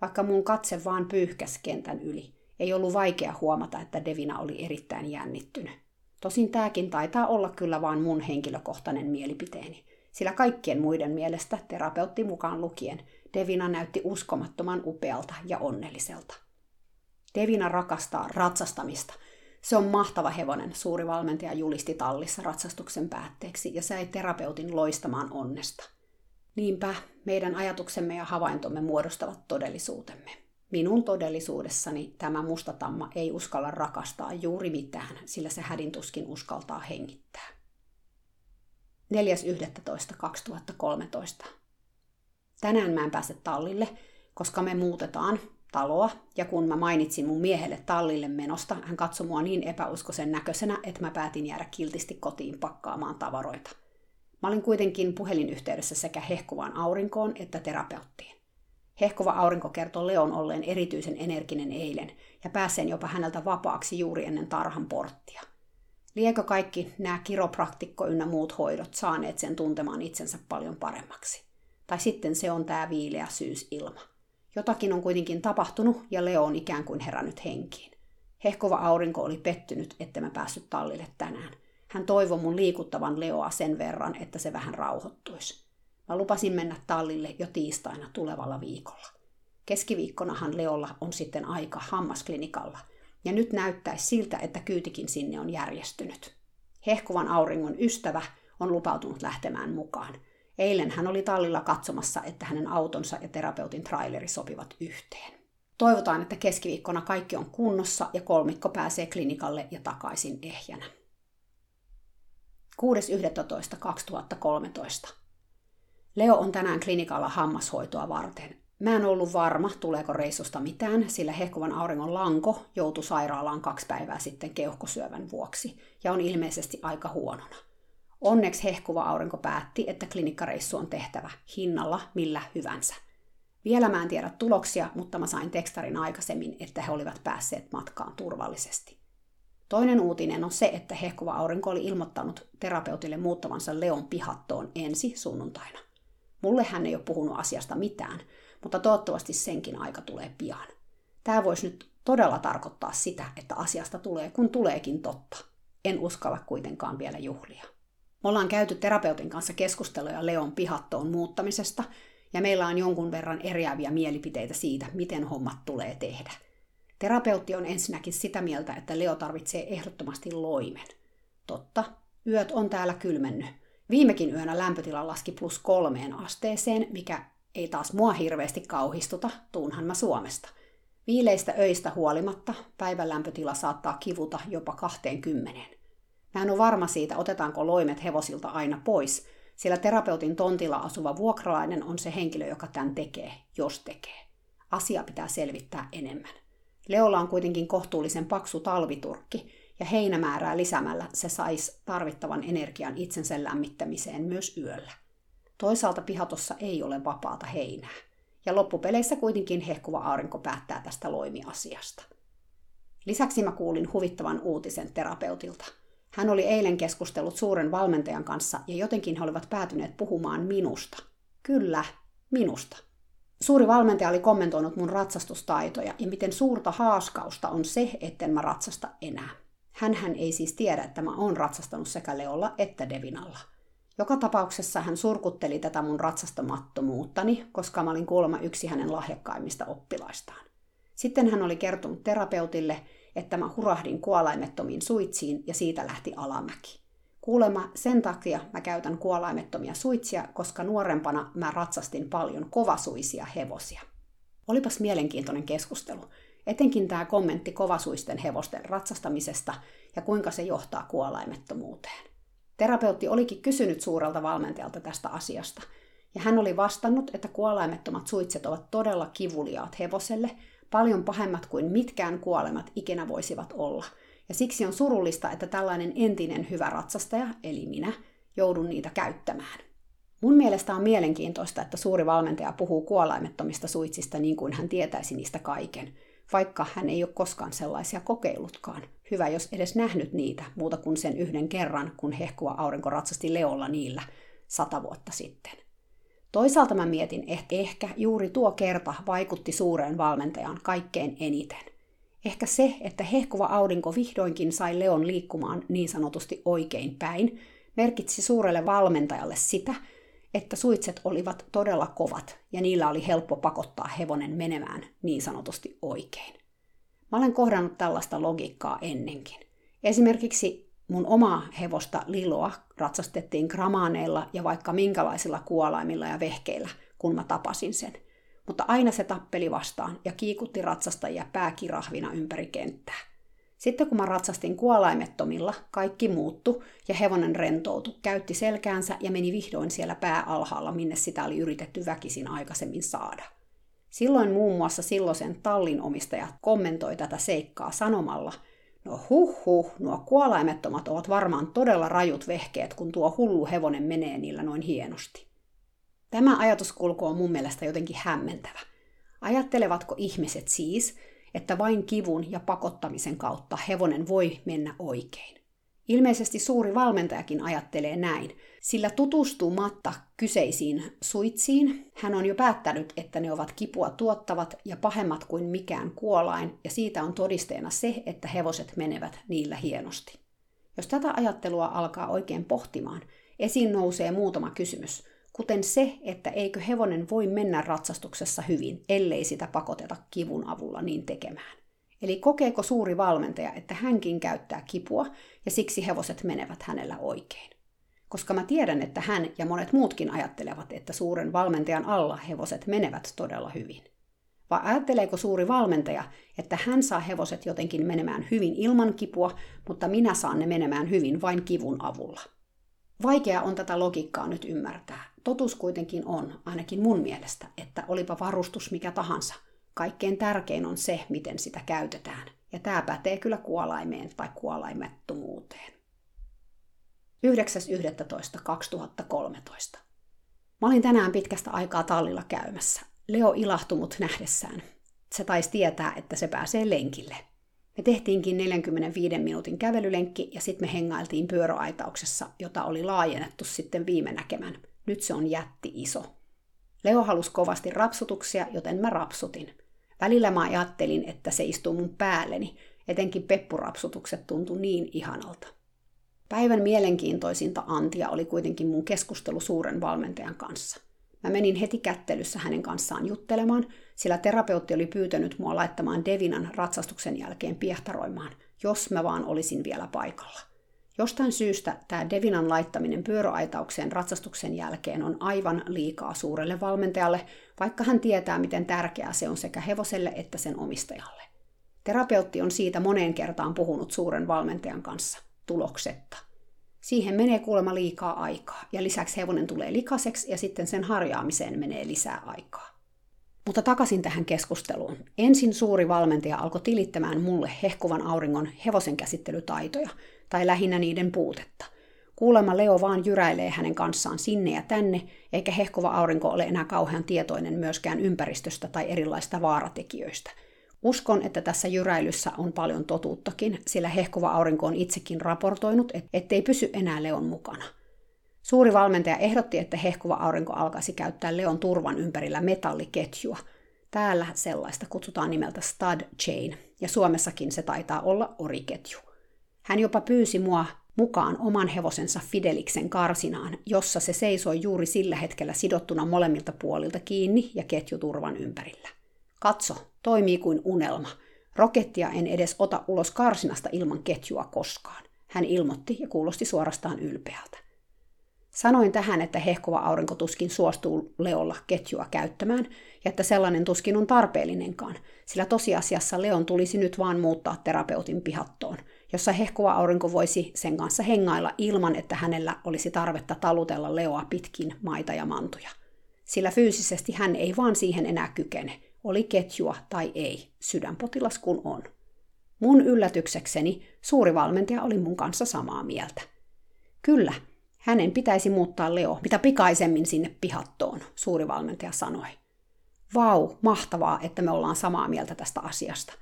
Vaikka mun katse vaan pyyhkäs kentän yli, ei ollut vaikea huomata, että Devina oli erittäin jännittynyt. Tosin tämäkin taitaa olla kyllä vain mun henkilökohtainen mielipiteeni, sillä kaikkien muiden mielestä, terapeutti mukaan lukien, Devina näytti uskomattoman upealta ja onnelliselta. Devina rakastaa ratsastamista. Se on mahtava hevonen, suuri valmentaja julisti tallissa ratsastuksen päätteeksi ja sai terapeutin loistamaan onnesta. Niinpä meidän ajatuksemme ja havaintomme muodostavat todellisuutemme. Minun todellisuudessani tämä mustatamma ei uskalla rakastaa juuri mitään, sillä se hädintuskin uskaltaa hengittää. 4.11.2013. Tänään mä en pääse tallille, koska me muutetaan taloa, ja kun mä mainitsin mun miehelle tallille menosta, hän katsoi mua niin epäuskoisen näköisenä, että mä päätin jäädä kiltisti kotiin pakkaamaan tavaroita. Mä olin kuitenkin puhelinyhteydessä sekä hehkuvaan aurinkoon että terapeuttiin. Hehkova aurinko kertoo Leon olleen erityisen energinen eilen ja pääseen jopa häneltä vapaaksi juuri ennen tarhan porttia. Liekö kaikki nämä kiropraktikko ynnä muut hoidot saaneet sen tuntemaan itsensä paljon paremmaksi? Tai sitten se on tämä viileä syysilma. Jotakin on kuitenkin tapahtunut ja Leo on ikään kuin herännyt henkiin. Hehkova aurinko oli pettynyt, että mä päässyt tallille tänään. Hän toivoi mun liikuttavan Leoa sen verran, että se vähän rauhoittuisi. Mä lupasin mennä tallille jo tiistaina tulevalla viikolla. Keskiviikkonahan Leolla on sitten aika hammasklinikalla, ja nyt näyttäisi siltä, että kyytikin sinne on järjestynyt. Hehkuvan auringon ystävä on lupautunut lähtemään mukaan. Eilen hän oli tallilla katsomassa, että hänen autonsa ja terapeutin traileri sopivat yhteen. Toivotaan, että keskiviikkona kaikki on kunnossa ja kolmikko pääsee klinikalle ja takaisin ehjänä. 6.11.2013. Leo on tänään klinikalla hammashoitoa varten. Mä en ollut varma, tuleeko reissusta mitään, sillä hehkuvan auringon lanko joutui sairaalaan kaksi päivää sitten keuhkosyövän vuoksi ja on ilmeisesti aika huonona. Onneksi hehkuva aurinko päätti, että klinikkareissu on tehtävä hinnalla millä hyvänsä. Vielä mä en tiedä tuloksia, mutta mä sain tekstarin aikaisemmin, että he olivat päässeet matkaan turvallisesti. Toinen uutinen on se, että hehkuva aurinko oli ilmoittanut terapeutille muuttavansa Leon pihattoon ensi sunnuntaina. Mulle hän ei ole puhunut asiasta mitään, mutta toivottavasti senkin aika tulee pian. Tämä voisi nyt todella tarkoittaa sitä, että asiasta tulee kun tuleekin totta. En uskalla kuitenkaan vielä juhlia. Me ollaan käyty terapeutin kanssa keskusteluja Leon pihattoon muuttamisesta, ja meillä on jonkun verran eriäviä mielipiteitä siitä, miten hommat tulee tehdä. Terapeutti on ensinnäkin sitä mieltä, että Leo tarvitsee ehdottomasti loimen. Totta, yöt on täällä kylmennyt. Viimekin yönä lämpötila laski plus kolmeen asteeseen, mikä ei taas mua hirveästi kauhistuta, tuunhan mä Suomesta. Viileistä öistä huolimatta päivän lämpötila saattaa kivuta jopa 20. Mä en ole varma siitä, otetaanko loimet hevosilta aina pois, sillä terapeutin tontilla asuva vuokralainen on se henkilö, joka tämän tekee, jos tekee. Asia pitää selvittää enemmän. Leolla on kuitenkin kohtuullisen paksu talviturkki, ja heinämäärää lisäämällä se saisi tarvittavan energian itsensä lämmittämiseen myös yöllä. Toisaalta pihatossa ei ole vapaata heinää, ja loppupeleissä kuitenkin hehkuva aurinko päättää tästä loimiasiasta. Lisäksi mä kuulin huvittavan uutisen terapeutilta – hän oli eilen keskustellut suuren valmentajan kanssa ja jotenkin he olivat päätyneet puhumaan minusta. Kyllä, minusta. Suuri valmentaja oli kommentoinut mun ratsastustaitoja ja miten suurta haaskausta on se, etten mä ratsasta enää. Hänhän ei siis tiedä, että mä oon ratsastanut sekä Leolla että Devinalla. Joka tapauksessa hän surkutteli tätä mun ratsastamattomuuttani, koska mä olin kuulemma yksi hänen lahjakkaimmista oppilaistaan. Sitten hän oli kertonut terapeutille, että mä hurahdin kuolaimettomiin suitsiin ja siitä lähti alamäki. Kuulemma sen takia mä käytän kuolaimettomia suitsia, koska nuorempana mä ratsastin paljon kovasuisia hevosia. Olipas mielenkiintoinen keskustelu. Etenkin tämä kommentti kovasuisten hevosten ratsastamisesta ja kuinka se johtaa kuolaimettomuuteen. Terapeutti olikin kysynyt suurelta valmentajalta tästä asiasta, ja hän oli vastannut, että kuolaimettomat suitset ovat todella kivuliaat hevoselle, paljon pahemmat kuin mitkään kuolemat ikinä voisivat olla. Ja siksi on surullista, että tällainen entinen hyvä ratsastaja, eli minä, joudun niitä käyttämään. Mun mielestä on mielenkiintoista, että suuri valmentaja puhuu kuolaimettomista suitsista niin kuin hän tietäisi niistä kaiken, vaikka hän ei ole koskaan sellaisia kokeillutkaan. Hyvä, jos edes nähnyt niitä muuta kuin sen yhden kerran, kun hehkuva aurinko ratsasti leolla niillä sata vuotta sitten. Toisaalta mä mietin, että ehkä juuri tuo kerta vaikutti suureen valmentajan kaikkein eniten. Ehkä se, että hehkuva aurinko vihdoinkin sai Leon liikkumaan niin sanotusti oikein päin, merkitsi suurelle valmentajalle sitä, että suitset olivat todella kovat ja niillä oli helppo pakottaa hevonen menemään niin sanotusti oikein. Mä olen kohdannut tällaista logiikkaa ennenkin. Esimerkiksi Mun omaa hevosta Liloa ratsastettiin gramaaneilla ja vaikka minkälaisilla kuolaimilla ja vehkeillä, kun mä tapasin sen. Mutta aina se tappeli vastaan ja kiikutti ratsastajia pääkirahvina ympäri kenttää. Sitten kun mä ratsastin kuolaimettomilla, kaikki muuttu ja hevonen rentoutui, käytti selkäänsä ja meni vihdoin siellä pää alhaalla, minne sitä oli yritetty väkisin aikaisemmin saada. Silloin muun muassa silloisen tallin omistaja kommentoi tätä seikkaa sanomalla – No huh huh, nuo kuolaimettomat ovat varmaan todella rajut vehkeet, kun tuo hullu hevonen menee niillä noin hienosti. Tämä ajatuskulku on mun mielestä jotenkin hämmentävä. Ajattelevatko ihmiset siis, että vain kivun ja pakottamisen kautta hevonen voi mennä oikein? Ilmeisesti suuri valmentajakin ajattelee näin, sillä tutustumatta kyseisiin suitsiin hän on jo päättänyt, että ne ovat kipua tuottavat ja pahemmat kuin mikään kuolain, ja siitä on todisteena se, että hevoset menevät niillä hienosti. Jos tätä ajattelua alkaa oikein pohtimaan, esiin nousee muutama kysymys, kuten se, että eikö hevonen voi mennä ratsastuksessa hyvin, ellei sitä pakoteta kivun avulla niin tekemään. Eli kokeeko suuri valmentaja, että hänkin käyttää kipua ja siksi hevoset menevät hänellä oikein? Koska mä tiedän, että hän ja monet muutkin ajattelevat, että suuren valmentajan alla hevoset menevät todella hyvin. Vai ajatteleeko suuri valmentaja, että hän saa hevoset jotenkin menemään hyvin ilman kipua, mutta minä saan ne menemään hyvin vain kivun avulla? Vaikea on tätä logiikkaa nyt ymmärtää. Totuus kuitenkin on, ainakin mun mielestä, että olipa varustus mikä tahansa – Kaikkein tärkein on se, miten sitä käytetään. Ja tämä pätee kyllä kuolaimeen tai kuolaimettomuuteen. 9.11.2013. Mä olin tänään pitkästä aikaa tallilla käymässä. Leo ilahtui mut nähdessään. Se taisi tietää, että se pääsee lenkille. Me tehtiinkin 45 minuutin kävelylenkki ja sitten me hengailtiin pyöräaitauksessa, jota oli laajennettu sitten viime näkemän. Nyt se on jätti iso. Leo halusi kovasti rapsutuksia, joten mä rapsutin. Välillä mä ajattelin, että se istuu mun päälleni, etenkin peppurapsutukset tuntui niin ihanalta. Päivän mielenkiintoisinta antia oli kuitenkin mun keskustelu suuren valmentajan kanssa. Mä menin heti kättelyssä hänen kanssaan juttelemaan, sillä terapeutti oli pyytänyt mua laittamaan Devinan ratsastuksen jälkeen piehtaroimaan, jos mä vaan olisin vielä paikalla. Jostain syystä tämä Devinan laittaminen pyöräaitaukseen ratsastuksen jälkeen on aivan liikaa suurelle valmentajalle, vaikka hän tietää, miten tärkeää se on sekä hevoselle että sen omistajalle. Terapeutti on siitä moneen kertaan puhunut suuren valmentajan kanssa, tuloksetta. Siihen menee kuulemma liikaa aikaa, ja lisäksi hevonen tulee likaseksi ja sitten sen harjaamiseen menee lisää aikaa. Mutta takaisin tähän keskusteluun. Ensin suuri valmentaja alkoi tilittämään mulle hehkuvan auringon hevosen käsittelytaitoja, tai lähinnä niiden puutetta. Kuulemma Leo vaan jyräilee hänen kanssaan sinne ja tänne, eikä hehkuva aurinko ole enää kauhean tietoinen myöskään ympäristöstä tai erilaista vaaratekijöistä. Uskon, että tässä jyräilyssä on paljon totuuttakin, sillä hehkuva aurinko on itsekin raportoinut, ettei pysy enää Leon mukana – Suuri valmentaja ehdotti, että hehkuva aurinko alkaisi käyttää Leon turvan ympärillä metalliketjua. Täällä sellaista kutsutaan nimeltä stud chain, ja Suomessakin se taitaa olla oriketju. Hän jopa pyysi mua mukaan oman hevosensa Fideliksen karsinaan, jossa se seisoi juuri sillä hetkellä sidottuna molemmilta puolilta kiinni ja ketju turvan ympärillä. Katso, toimii kuin unelma. Rokettia en edes ota ulos karsinasta ilman ketjua koskaan. Hän ilmoitti ja kuulosti suorastaan ylpeältä. Sanoin tähän, että hehkuva aurinko tuskin suostuu Leolla ketjua käyttämään, ja että sellainen tuskin on tarpeellinenkaan, sillä tosiasiassa Leon tulisi nyt vaan muuttaa terapeutin pihattoon, jossa hehkuva aurinko voisi sen kanssa hengailla ilman, että hänellä olisi tarvetta talutella Leoa pitkin maita ja mantuja. Sillä fyysisesti hän ei vaan siihen enää kykene, oli ketjua tai ei, sydänpotilas kun on. Mun yllätyksekseni suuri valmentaja oli mun kanssa samaa mieltä. Kyllä, hänen pitäisi muuttaa Leo mitä pikaisemmin sinne pihattoon, suuri valmentaja sanoi. Vau, mahtavaa, että me ollaan samaa mieltä tästä asiasta.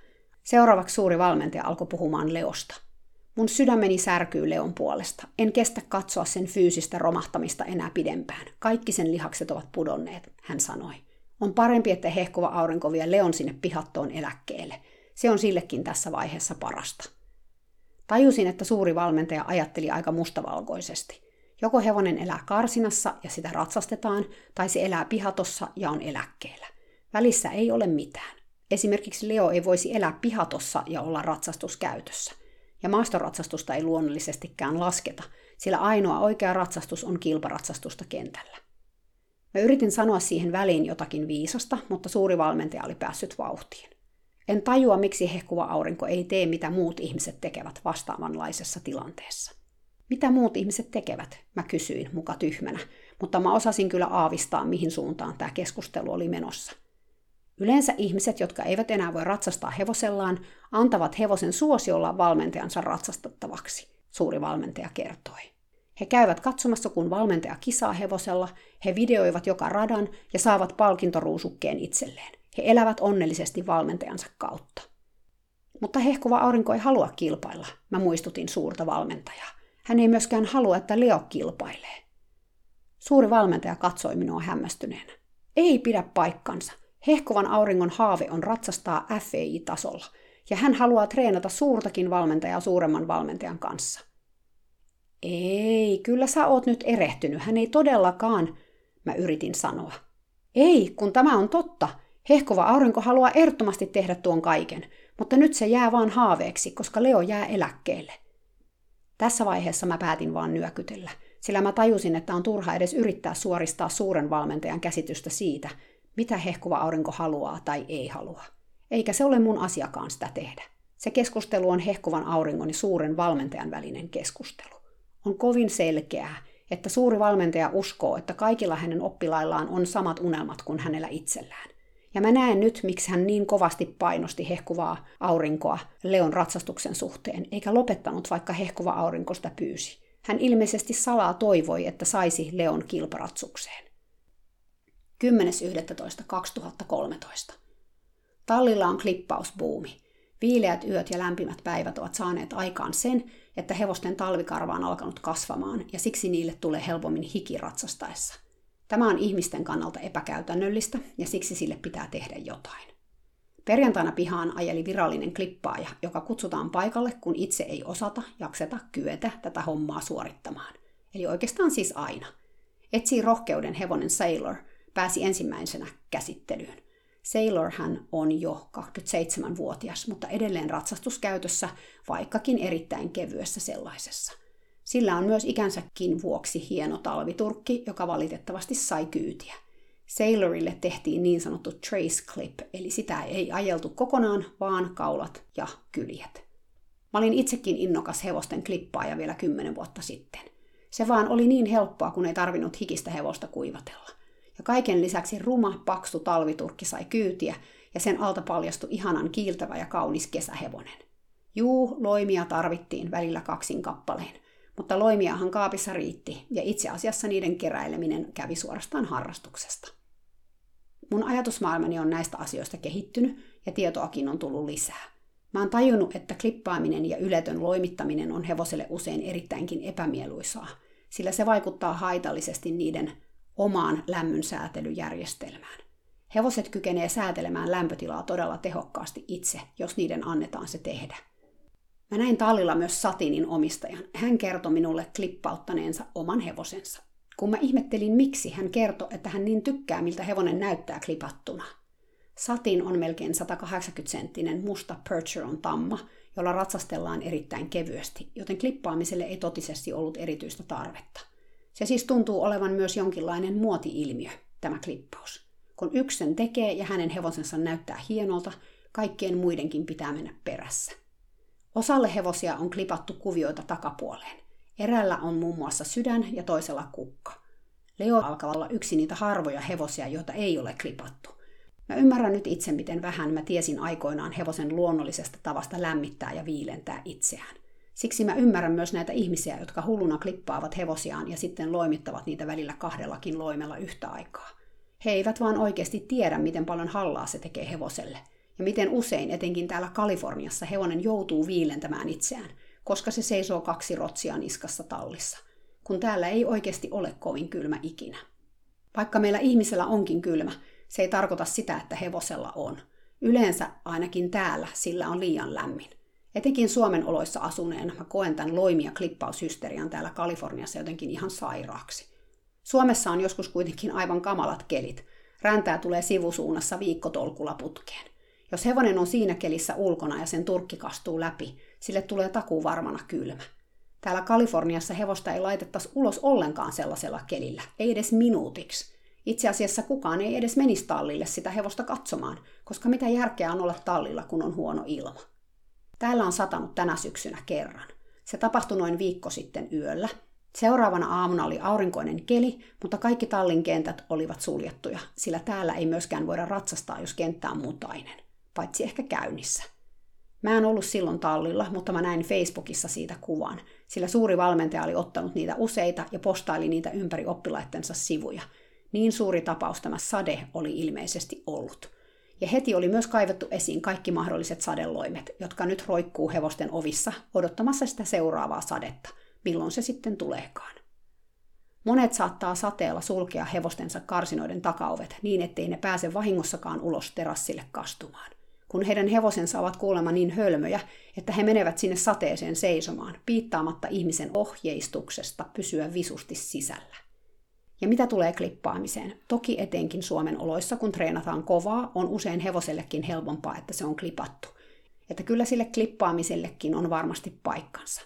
Seuraavaksi suuri valmentaja alkoi puhumaan Leosta. Mun sydämeni särkyy Leon puolesta. En kestä katsoa sen fyysistä romahtamista enää pidempään. Kaikki sen lihakset ovat pudonneet, hän sanoi. On parempi, että hehkuva aurinko vie Leon sinne pihattoon eläkkeelle. Se on sillekin tässä vaiheessa parasta. Tajusin, että suuri valmentaja ajatteli aika mustavalkoisesti – Joko hevonen elää karsinassa ja sitä ratsastetaan, tai se elää pihatossa ja on eläkkeellä. Välissä ei ole mitään. Esimerkiksi Leo ei voisi elää pihatossa ja olla ratsastuskäytössä. Ja maastoratsastusta ei luonnollisestikään lasketa, sillä ainoa oikea ratsastus on kilparatsastusta kentällä. Mä yritin sanoa siihen väliin jotakin viisasta, mutta suuri valmentaja oli päässyt vauhtiin. En tajua, miksi hehkuva aurinko ei tee, mitä muut ihmiset tekevät vastaavanlaisessa tilanteessa. Mitä muut ihmiset tekevät? Mä kysyin muka tyhmänä, mutta mä osasin kyllä aavistaa, mihin suuntaan tämä keskustelu oli menossa. Yleensä ihmiset, jotka eivät enää voi ratsastaa hevosellaan, antavat hevosen suosiolla valmentajansa ratsastettavaksi, suuri valmentaja kertoi. He käyvät katsomassa, kun valmentaja kisaa hevosella, he videoivat joka radan ja saavat palkintoruusukkeen itselleen. He elävät onnellisesti valmentajansa kautta. Mutta hehkuva aurinko ei halua kilpailla, mä muistutin suurta valmentajaa. Hän ei myöskään halua, että Leo kilpailee. Suuri valmentaja katsoi minua hämmästyneenä. Ei pidä paikkansa. Hehkuvan auringon haave on ratsastaa FEI-tasolla, ja hän haluaa treenata suurtakin valmentajaa suuremman valmentajan kanssa. Ei, kyllä sä oot nyt erehtynyt. Hän ei todellakaan, mä yritin sanoa. Ei, kun tämä on totta. Hehkova aurinko haluaa ehdottomasti tehdä tuon kaiken, mutta nyt se jää vaan haaveeksi, koska Leo jää eläkkeelle – tässä vaiheessa mä päätin vaan nyökytellä, sillä mä tajusin, että on turha edes yrittää suoristaa suuren valmentajan käsitystä siitä, mitä hehkuva aurinko haluaa tai ei halua. Eikä se ole mun asiakaan sitä tehdä. Se keskustelu on hehkuvan auringon ja suuren valmentajan välinen keskustelu. On kovin selkeää, että suuri valmentaja uskoo, että kaikilla hänen oppilaillaan on samat unelmat kuin hänellä itsellään. Ja mä näen nyt, miksi hän niin kovasti painosti hehkuvaa aurinkoa Leon ratsastuksen suhteen, eikä lopettanut, vaikka hehkuva aurinko sitä pyysi. Hän ilmeisesti salaa toivoi, että saisi Leon kilparatsukseen. 10.11.2013. Tallilla on klippausbuumi. Viileät yöt ja lämpimät päivät ovat saaneet aikaan sen, että hevosten talvikarva on alkanut kasvamaan ja siksi niille tulee helpommin hiki ratsastaessa. Tämä on ihmisten kannalta epäkäytännöllistä ja siksi sille pitää tehdä jotain. Perjantaina pihaan ajeli virallinen klippaaja, joka kutsutaan paikalle, kun itse ei osata, jakseta, kyetä tätä hommaa suorittamaan. Eli oikeastaan siis aina. Etsii rohkeuden hevonen Sailor pääsi ensimmäisenä käsittelyyn. Sailor hän on jo 27-vuotias, mutta edelleen ratsastuskäytössä, vaikkakin erittäin kevyessä sellaisessa. Sillä on myös ikänsäkin vuoksi hieno talviturkki, joka valitettavasti sai kyytiä. Sailorille tehtiin niin sanottu trace clip, eli sitä ei ajeltu kokonaan, vaan kaulat ja kyljet. Mä olin itsekin innokas hevosten klippaaja vielä kymmenen vuotta sitten. Se vaan oli niin helppoa, kun ei tarvinnut hikistä hevosta kuivatella. Ja kaiken lisäksi ruma, paksu talviturkki sai kyytiä, ja sen alta paljastui ihanan kiiltävä ja kaunis kesähevonen. Juu, loimia tarvittiin välillä kaksin kappaleen, mutta loimiahan kaapissa riitti, ja itse asiassa niiden keräileminen kävi suorastaan harrastuksesta. Mun ajatusmaailmani on näistä asioista kehittynyt, ja tietoakin on tullut lisää. Mä oon tajunnut, että klippaaminen ja yletön loimittaminen on hevoselle usein erittäinkin epämieluisaa, sillä se vaikuttaa haitallisesti niiden omaan lämmönsäätelyjärjestelmään. Hevoset kykenee säätelemään lämpötilaa todella tehokkaasti itse, jos niiden annetaan se tehdä. Mä näin tallilla myös Satinin omistajan. Hän kertoi minulle klippauttaneensa oman hevosensa. Kun mä ihmettelin, miksi, hän kertoi, että hän niin tykkää, miltä hevonen näyttää klipattuna. Satin on melkein 180-senttinen musta Percheron tamma, jolla ratsastellaan erittäin kevyesti, joten klippaamiselle ei totisesti ollut erityistä tarvetta. Se siis tuntuu olevan myös jonkinlainen muoti-ilmiö, tämä klippaus. Kun yksi sen tekee ja hänen hevosensa näyttää hienolta, kaikkien muidenkin pitää mennä perässä. Osalle hevosia on klipattu kuvioita takapuoleen. Erällä on muun muassa sydän ja toisella kukka. Leo alkaa olla yksi niitä harvoja hevosia, joita ei ole klipattu. Mä ymmärrän nyt itse, miten vähän mä tiesin aikoinaan hevosen luonnollisesta tavasta lämmittää ja viilentää itseään. Siksi mä ymmärrän myös näitä ihmisiä, jotka hulluna klippaavat hevosiaan ja sitten loimittavat niitä välillä kahdellakin loimella yhtä aikaa. He eivät vaan oikeasti tiedä, miten paljon hallaa se tekee hevoselle. Ja miten usein, etenkin täällä Kaliforniassa, hevonen joutuu viilentämään itseään, koska se seisoo kaksi rotsia niskassa tallissa. Kun täällä ei oikeasti ole kovin kylmä ikinä. Vaikka meillä ihmisellä onkin kylmä, se ei tarkoita sitä, että hevosella on. Yleensä ainakin täällä sillä on liian lämmin. Etenkin Suomen oloissa asuneena mä koen tämän loimi- ja klippaushysterian täällä Kaliforniassa jotenkin ihan sairaaksi. Suomessa on joskus kuitenkin aivan kamalat kelit. Räntää tulee sivusuunnassa viikkotolkulla putkeen. Jos hevonen on siinä kelissä ulkona ja sen turkki kastuu läpi, sille tulee takuu varmana kylmä. Täällä Kaliforniassa hevosta ei laitettaisi ulos ollenkaan sellaisella kelillä, ei edes minuutiksi. Itse asiassa kukaan ei edes menisi tallille sitä hevosta katsomaan, koska mitä järkeä on olla tallilla, kun on huono ilma. Täällä on satanut tänä syksynä kerran. Se tapahtui noin viikko sitten yöllä. Seuraavana aamuna oli aurinkoinen keli, mutta kaikki tallin kentät olivat suljettuja, sillä täällä ei myöskään voida ratsastaa, jos kenttä on mutainen, paitsi ehkä käynnissä. Mä en ollut silloin tallilla, mutta mä näin Facebookissa siitä kuvan, sillä suuri valmentaja oli ottanut niitä useita ja postaili niitä ympäri oppilaittensa sivuja. Niin suuri tapaus tämä sade oli ilmeisesti ollut – ja heti oli myös kaivettu esiin kaikki mahdolliset sadeloimet, jotka nyt roikkuu hevosten ovissa odottamassa sitä seuraavaa sadetta, milloin se sitten tuleekaan. Monet saattaa sateella sulkea hevostensa karsinoiden takaovet niin, ettei ne pääse vahingossakaan ulos terassille kastumaan. Kun heidän hevosensa ovat kuulemma niin hölmöjä, että he menevät sinne sateeseen seisomaan, piittaamatta ihmisen ohjeistuksesta pysyä visusti sisällä. Ja mitä tulee klippaamiseen? Toki etenkin Suomen oloissa, kun treenataan kovaa, on usein hevosellekin helpompaa, että se on klipattu. Että kyllä sille klippaamisellekin on varmasti paikkansa.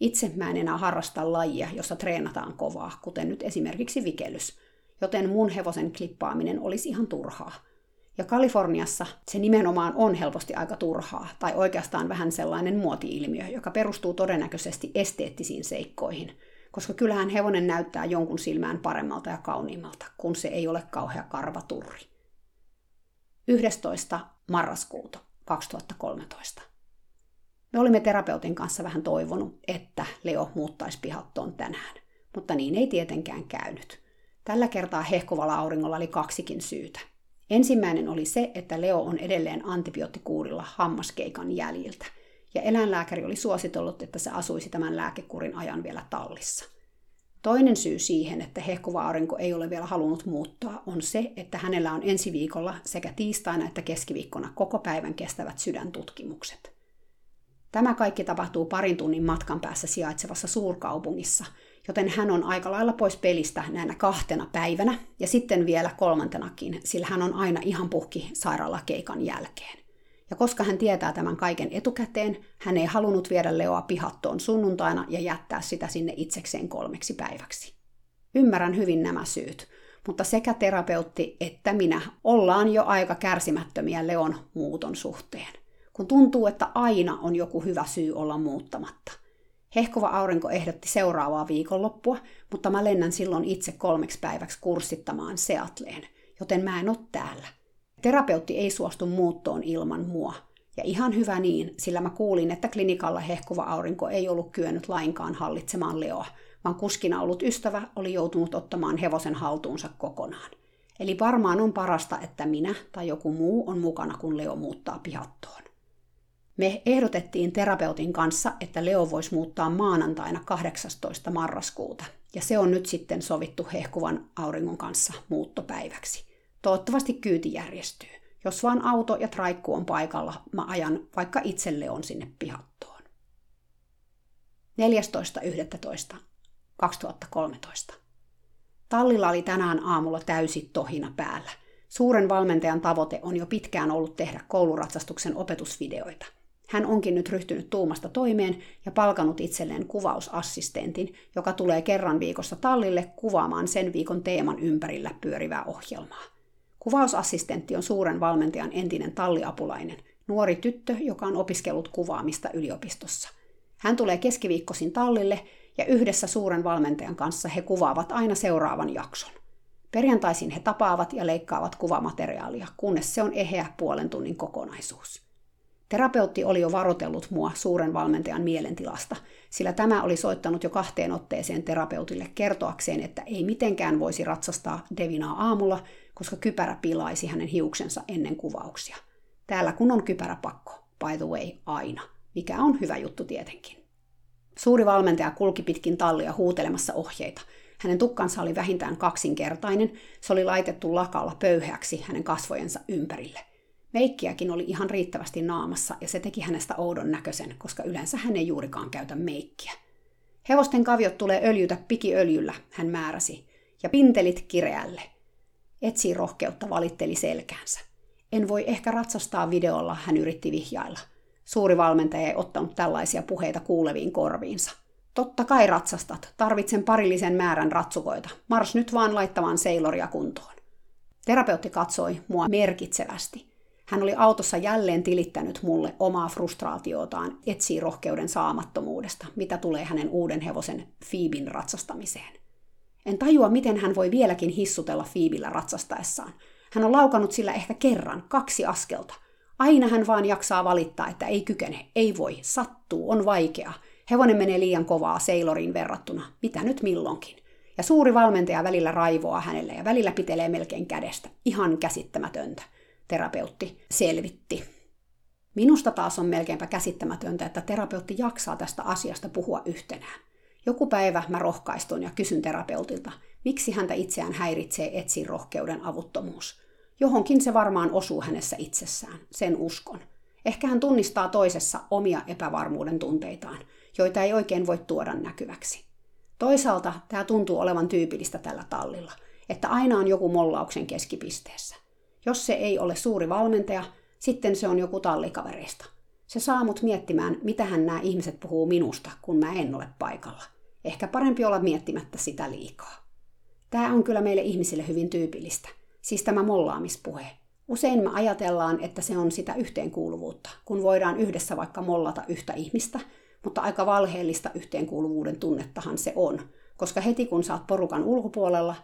Itse mä en enää harrasta lajia, jossa treenataan kovaa, kuten nyt esimerkiksi vikellys, joten mun hevosen klippaaminen olisi ihan turhaa. Ja Kaliforniassa se nimenomaan on helposti aika turhaa, tai oikeastaan vähän sellainen muoti-ilmiö, joka perustuu todennäköisesti esteettisiin seikkoihin – koska kyllähän hevonen näyttää jonkun silmään paremmalta ja kauniimmalta, kun se ei ole kauhea karvaturri. 11. marraskuuta 2013. Me olimme terapeutin kanssa vähän toivonut, että Leo muuttaisi pihattoon tänään, mutta niin ei tietenkään käynyt. Tällä kertaa hehkuvalla auringolla oli kaksikin syytä. Ensimmäinen oli se, että Leo on edelleen antibioottikuurilla hammaskeikan jäljiltä, ja eläinlääkäri oli suositellut, että se asuisi tämän lääkekurin ajan vielä tallissa. Toinen syy siihen, että hehkuva aurinko ei ole vielä halunnut muuttaa, on se, että hänellä on ensi viikolla sekä tiistaina että keskiviikkona koko päivän kestävät sydäntutkimukset. Tämä kaikki tapahtuu parin tunnin matkan päässä sijaitsevassa suurkaupungissa, joten hän on aika lailla pois pelistä näinä kahtena päivänä ja sitten vielä kolmantenakin, sillä hän on aina ihan puhki sairaalakeikan jälkeen. Ja koska hän tietää tämän kaiken etukäteen, hän ei halunnut viedä Leoa pihattoon sunnuntaina ja jättää sitä sinne itsekseen kolmeksi päiväksi. Ymmärrän hyvin nämä syyt, mutta sekä terapeutti että minä ollaan jo aika kärsimättömiä Leon muuton suhteen, kun tuntuu, että aina on joku hyvä syy olla muuttamatta. Hehkova aurinko ehdotti seuraavaa viikonloppua, mutta mä lennän silloin itse kolmeksi päiväksi kurssittamaan Seatleen, joten mä en ole täällä – Terapeutti ei suostu muuttoon ilman mua. Ja ihan hyvä niin, sillä mä kuulin, että klinikalla hehkuva aurinko ei ollut kyennyt lainkaan hallitsemaan Leoa, vaan kuskina ollut ystävä oli joutunut ottamaan hevosen haltuunsa kokonaan. Eli varmaan on parasta, että minä tai joku muu on mukana, kun Leo muuttaa pihattoon. Me ehdotettiin terapeutin kanssa, että Leo voisi muuttaa maanantaina 18. marraskuuta, ja se on nyt sitten sovittu hehkuvan auringon kanssa muuttopäiväksi. Toivottavasti kyyti järjestyy. Jos vaan auto ja traikku on paikalla, mä ajan vaikka itselle on sinne pihattoon. 14.11.2013. Tallilla oli tänään aamulla täysi tohina päällä. Suuren valmentajan tavoite on jo pitkään ollut tehdä kouluratsastuksen opetusvideoita. Hän onkin nyt ryhtynyt tuumasta toimeen ja palkanut itselleen kuvausassistentin, joka tulee kerran viikossa tallille kuvaamaan sen viikon teeman ympärillä pyörivää ohjelmaa. Kuvausassistentti on suuren valmentajan entinen talliapulainen, nuori tyttö, joka on opiskellut kuvaamista yliopistossa. Hän tulee keskiviikkosin tallille ja yhdessä suuren valmentajan kanssa he kuvaavat aina seuraavan jakson. Perjantaisin he tapaavat ja leikkaavat kuvamateriaalia, kunnes se on eheä puolen tunnin kokonaisuus. Terapeutti oli jo varotellut mua suuren valmentajan mielentilasta, sillä tämä oli soittanut jo kahteen otteeseen terapeutille kertoakseen, että ei mitenkään voisi ratsastaa Devinaa aamulla, koska kypärä pilaisi hänen hiuksensa ennen kuvauksia. Täällä kun on kypäräpakko, by the way, aina, mikä on hyvä juttu tietenkin. Suuri valmentaja kulki pitkin tallia huutelemassa ohjeita. Hänen tukkansa oli vähintään kaksinkertainen, se oli laitettu lakalla pöyhäksi hänen kasvojensa ympärille – Meikkiäkin oli ihan riittävästi naamassa ja se teki hänestä oudon näköisen, koska yleensä hän ei juurikaan käytä meikkiä. Hevosten kaviot tulee öljytä pikiöljyllä, hän määräsi, ja pintelit kireälle. Etsi rohkeutta valitteli selkäänsä. En voi ehkä ratsastaa videolla, hän yritti vihjailla. Suuri valmentaja ei ottanut tällaisia puheita kuuleviin korviinsa. Totta kai ratsastat, tarvitsen parillisen määrän ratsukoita. Mars nyt vaan laittamaan seiloria kuntoon. Terapeutti katsoi mua merkitsevästi – hän oli autossa jälleen tilittänyt mulle omaa frustraatiotaan etsii rohkeuden saamattomuudesta, mitä tulee hänen uuden hevosen Fiibin ratsastamiseen. En tajua, miten hän voi vieläkin hissutella Fiibillä ratsastaessaan. Hän on laukannut sillä ehkä kerran, kaksi askelta. Aina hän vaan jaksaa valittaa, että ei kykene, ei voi, sattuu, on vaikea. Hevonen menee liian kovaa Sailoriin verrattuna, mitä nyt milloinkin. Ja suuri valmentaja välillä raivoaa hänelle ja välillä pitelee melkein kädestä. Ihan käsittämätöntä terapeutti selvitti. Minusta taas on melkeinpä käsittämätöntä, että terapeutti jaksaa tästä asiasta puhua yhtenään. Joku päivä mä rohkaistun ja kysyn terapeutilta, miksi häntä itseään häiritsee etsin rohkeuden avuttomuus. Johonkin se varmaan osuu hänessä itsessään, sen uskon. Ehkä hän tunnistaa toisessa omia epävarmuuden tunteitaan, joita ei oikein voi tuoda näkyväksi. Toisaalta tämä tuntuu olevan tyypillistä tällä tallilla, että aina on joku mollauksen keskipisteessä. Jos se ei ole suuri valmentaja, sitten se on joku tallikavereista. Se saa mut miettimään, mitähän nämä ihmiset puhuu minusta, kun mä en ole paikalla. Ehkä parempi olla miettimättä sitä liikaa. Tämä on kyllä meille ihmisille hyvin tyypillistä, siis tämä mollaamispuhe. Usein me ajatellaan, että se on sitä yhteenkuuluvuutta, kun voidaan yhdessä vaikka mollata yhtä ihmistä, mutta aika valheellista yhteenkuuluvuuden tunnettahan se on, koska heti kun saat porukan ulkopuolella,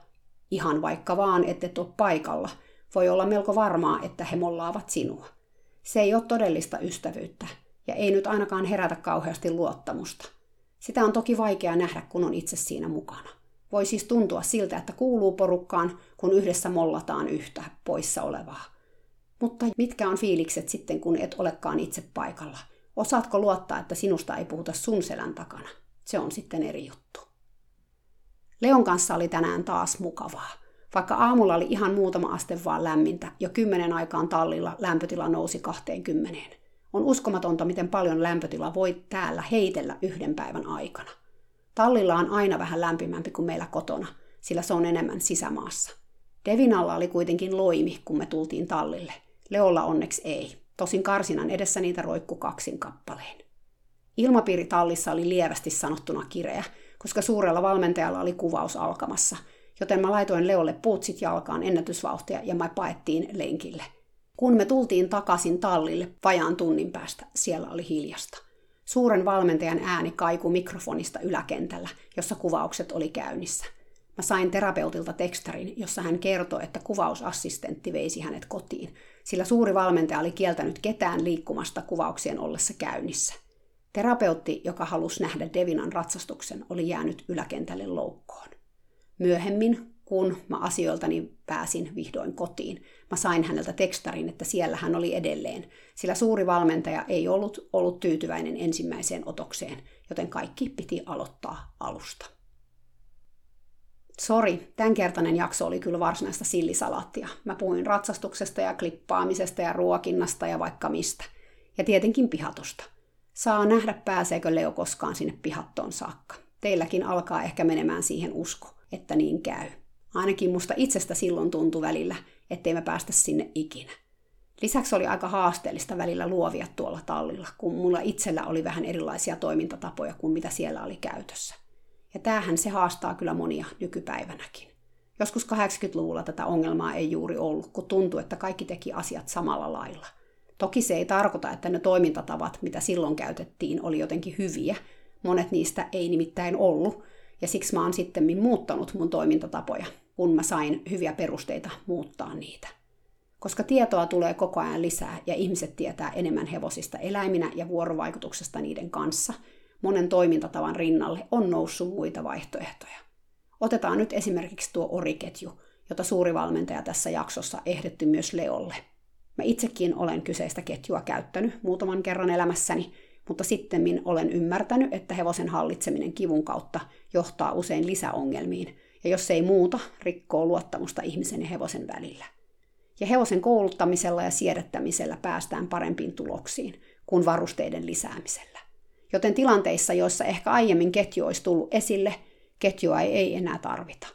ihan vaikka vaan, et ole paikalla – voi olla melko varmaa, että he mollaavat sinua. Se ei ole todellista ystävyyttä, ja ei nyt ainakaan herätä kauheasti luottamusta. Sitä on toki vaikea nähdä, kun on itse siinä mukana. Voi siis tuntua siltä, että kuuluu porukkaan, kun yhdessä mollataan yhtä poissa olevaa. Mutta mitkä on fiilikset sitten, kun et olekaan itse paikalla? Osaatko luottaa, että sinusta ei puhuta sun selän takana? Se on sitten eri juttu. Leon kanssa oli tänään taas mukavaa. Vaikka aamulla oli ihan muutama aste vaan lämmintä, jo kymmenen aikaan tallilla lämpötila nousi 20. On uskomatonta, miten paljon lämpötila voi täällä heitellä yhden päivän aikana. Tallilla on aina vähän lämpimämpi kuin meillä kotona, sillä se on enemmän sisämaassa. Devinalla oli kuitenkin loimi, kun me tultiin tallille. Leolla onneksi ei. Tosin karsinan edessä niitä roikku kaksin kappaleen. Ilmapiiri tallissa oli lievästi sanottuna kireä, koska suurella valmentajalla oli kuvaus alkamassa, joten mä laitoin Leolle puutsit jalkaan ennätysvauhtia ja mä paettiin lenkille. Kun me tultiin takaisin tallille vajaan tunnin päästä, siellä oli hiljasta. Suuren valmentajan ääni kaiku mikrofonista yläkentällä, jossa kuvaukset oli käynnissä. Mä sain terapeutilta tekstarin, jossa hän kertoi, että kuvausassistentti veisi hänet kotiin, sillä suuri valmentaja oli kieltänyt ketään liikkumasta kuvauksien ollessa käynnissä. Terapeutti, joka halusi nähdä Devinan ratsastuksen, oli jäänyt yläkentälle loukkoon. Myöhemmin, kun mä asioiltani pääsin vihdoin kotiin, mä sain häneltä tekstarin, että siellä hän oli edelleen, sillä suuri valmentaja ei ollut ollut tyytyväinen ensimmäiseen otokseen, joten kaikki piti aloittaa alusta. Sori, tämänkertainen jakso oli kyllä varsinaista sillisalaattia. Mä puhuin ratsastuksesta ja klippaamisesta ja ruokinnasta ja vaikka mistä. Ja tietenkin pihatosta. Saa nähdä, pääseekö Leo koskaan sinne pihattoon saakka. Teilläkin alkaa ehkä menemään siihen usko, että niin käy. Ainakin musta itsestä silloin tuntui välillä, ettei me päästä sinne ikinä. Lisäksi oli aika haasteellista välillä luovia tuolla tallilla, kun mulla itsellä oli vähän erilaisia toimintatapoja kuin mitä siellä oli käytössä. Ja tämähän se haastaa kyllä monia nykypäivänäkin. Joskus 80-luvulla tätä ongelmaa ei juuri ollut, kun tuntui, että kaikki teki asiat samalla lailla. Toki se ei tarkoita, että ne toimintatavat, mitä silloin käytettiin, oli jotenkin hyviä. Monet niistä ei nimittäin ollut, ja siksi mä oon sitten muuttanut mun toimintatapoja, kun mä sain hyviä perusteita muuttaa niitä. Koska tietoa tulee koko ajan lisää ja ihmiset tietää enemmän hevosista eläiminä ja vuorovaikutuksesta niiden kanssa – monen toimintatavan rinnalle on noussut muita vaihtoehtoja. Otetaan nyt esimerkiksi tuo oriketju, jota suuri valmentaja tässä jaksossa ehdetti myös Leolle. Mä itsekin olen kyseistä ketjua käyttänyt muutaman kerran elämässäni, mutta sitten olen ymmärtänyt, että hevosen hallitseminen kivun kautta johtaa usein lisäongelmiin, ja jos ei muuta, rikkoo luottamusta ihmisen ja hevosen välillä. Ja hevosen kouluttamisella ja siedättämisellä päästään parempiin tuloksiin kuin varusteiden lisäämisellä. Joten tilanteissa, joissa ehkä aiemmin ketju olisi tullut esille, ketjua ei, ei enää tarvita.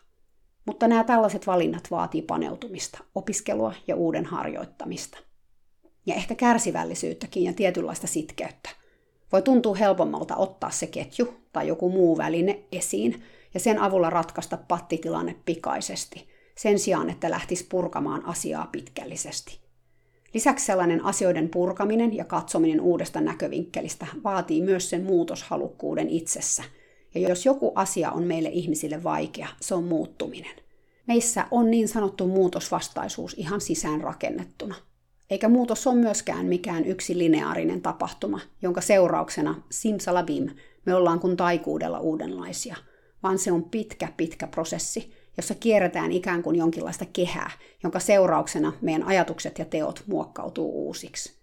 Mutta nämä tällaiset valinnat vaatii paneutumista, opiskelua ja uuden harjoittamista. Ja ehkä kärsivällisyyttäkin ja tietynlaista sitkeyttä. Voi tuntua helpommalta ottaa se ketju tai joku muu väline esiin ja sen avulla ratkaista pattitilanne pikaisesti, sen sijaan, että lähtisi purkamaan asiaa pitkällisesti. Lisäksi sellainen asioiden purkaminen ja katsominen uudesta näkövinkkelistä vaatii myös sen muutoshalukkuuden itsessä. Ja jos joku asia on meille ihmisille vaikea, se on muuttuminen. Meissä on niin sanottu muutosvastaisuus ihan sisään rakennettuna. Eikä muutos ole myöskään mikään yksi lineaarinen tapahtuma, jonka seurauksena simsalabim me ollaan kuin taikuudella uudenlaisia, vaan se on pitkä, pitkä prosessi, jossa kierretään ikään kuin jonkinlaista kehää, jonka seurauksena meidän ajatukset ja teot muokkautuu uusiksi.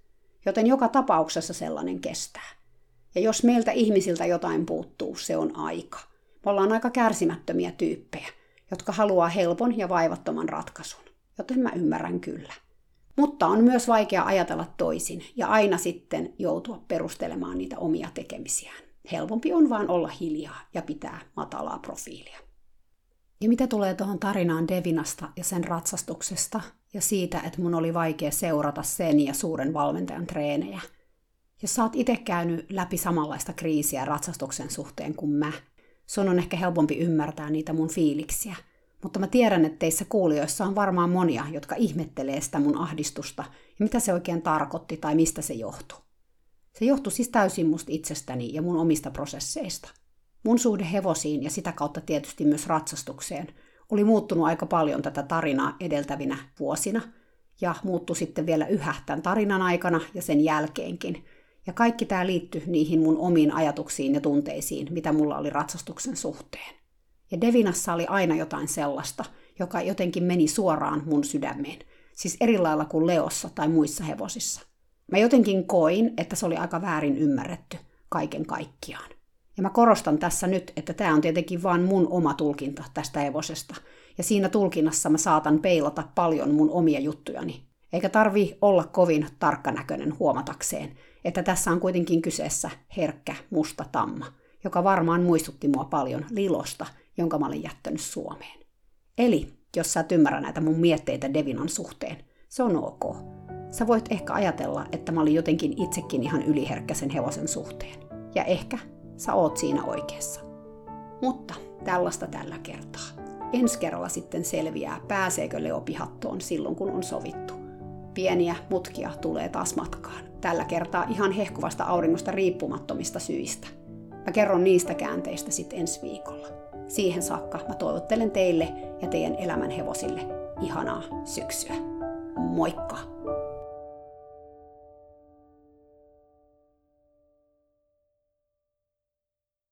Joten joka tapauksessa sellainen kestää. Ja jos meiltä ihmisiltä jotain puuttuu, se on aika. Me ollaan aika kärsimättömiä tyyppejä, jotka haluaa helpon ja vaivattoman ratkaisun. Joten mä ymmärrän kyllä. Mutta on myös vaikea ajatella toisin ja aina sitten joutua perustelemaan niitä omia tekemisiään. Helpompi on vaan olla hiljaa ja pitää matalaa profiilia. Ja mitä tulee tuohon tarinaan Devinasta ja sen ratsastuksesta ja siitä, että mun oli vaikea seurata sen ja suuren valmentajan treenejä. Jos sä oot itse käynyt läpi samanlaista kriisiä ratsastuksen suhteen kuin mä, sun on ehkä helpompi ymmärtää niitä mun fiiliksiä. Mutta mä tiedän, että teissä kuulijoissa on varmaan monia, jotka ihmettelee sitä mun ahdistusta ja mitä se oikein tarkoitti tai mistä se johtui. Se johtui siis täysin musta itsestäni ja mun omista prosesseista – Mun suhde hevosiin ja sitä kautta tietysti myös ratsastukseen oli muuttunut aika paljon tätä tarinaa edeltävinä vuosina ja muuttui sitten vielä yhä tämän tarinan aikana ja sen jälkeenkin. Ja kaikki tämä liittyi niihin mun omiin ajatuksiin ja tunteisiin, mitä mulla oli ratsastuksen suhteen. Ja Devinassa oli aina jotain sellaista, joka jotenkin meni suoraan mun sydämeen. Siis eri lailla kuin Leossa tai muissa hevosissa. Mä jotenkin koin, että se oli aika väärin ymmärretty kaiken kaikkiaan. Ja mä korostan tässä nyt, että tämä on tietenkin vain mun oma tulkinta tästä hevosesta. Ja siinä tulkinnassa mä saatan peilata paljon mun omia juttujani. Eikä tarvi olla kovin tarkkanäköinen huomatakseen, että tässä on kuitenkin kyseessä herkkä musta tamma, joka varmaan muistutti mua paljon Lilosta, jonka mä olin jättänyt Suomeen. Eli, jos sä et ymmärrä näitä mun mietteitä Devinan suhteen, se on ok. Sä voit ehkä ajatella, että mä olin jotenkin itsekin ihan yliherkkä sen hevosen suhteen. Ja ehkä sä oot siinä oikeassa. Mutta tällaista tällä kertaa. Ensi kerralla sitten selviää, pääseekö Leo pihattoon silloin, kun on sovittu. Pieniä mutkia tulee taas matkaan. Tällä kertaa ihan hehkuvasta auringosta riippumattomista syistä. Mä kerron niistä käänteistä sitten ensi viikolla. Siihen saakka mä toivottelen teille ja teidän elämän hevosille ihanaa syksyä. Moikka!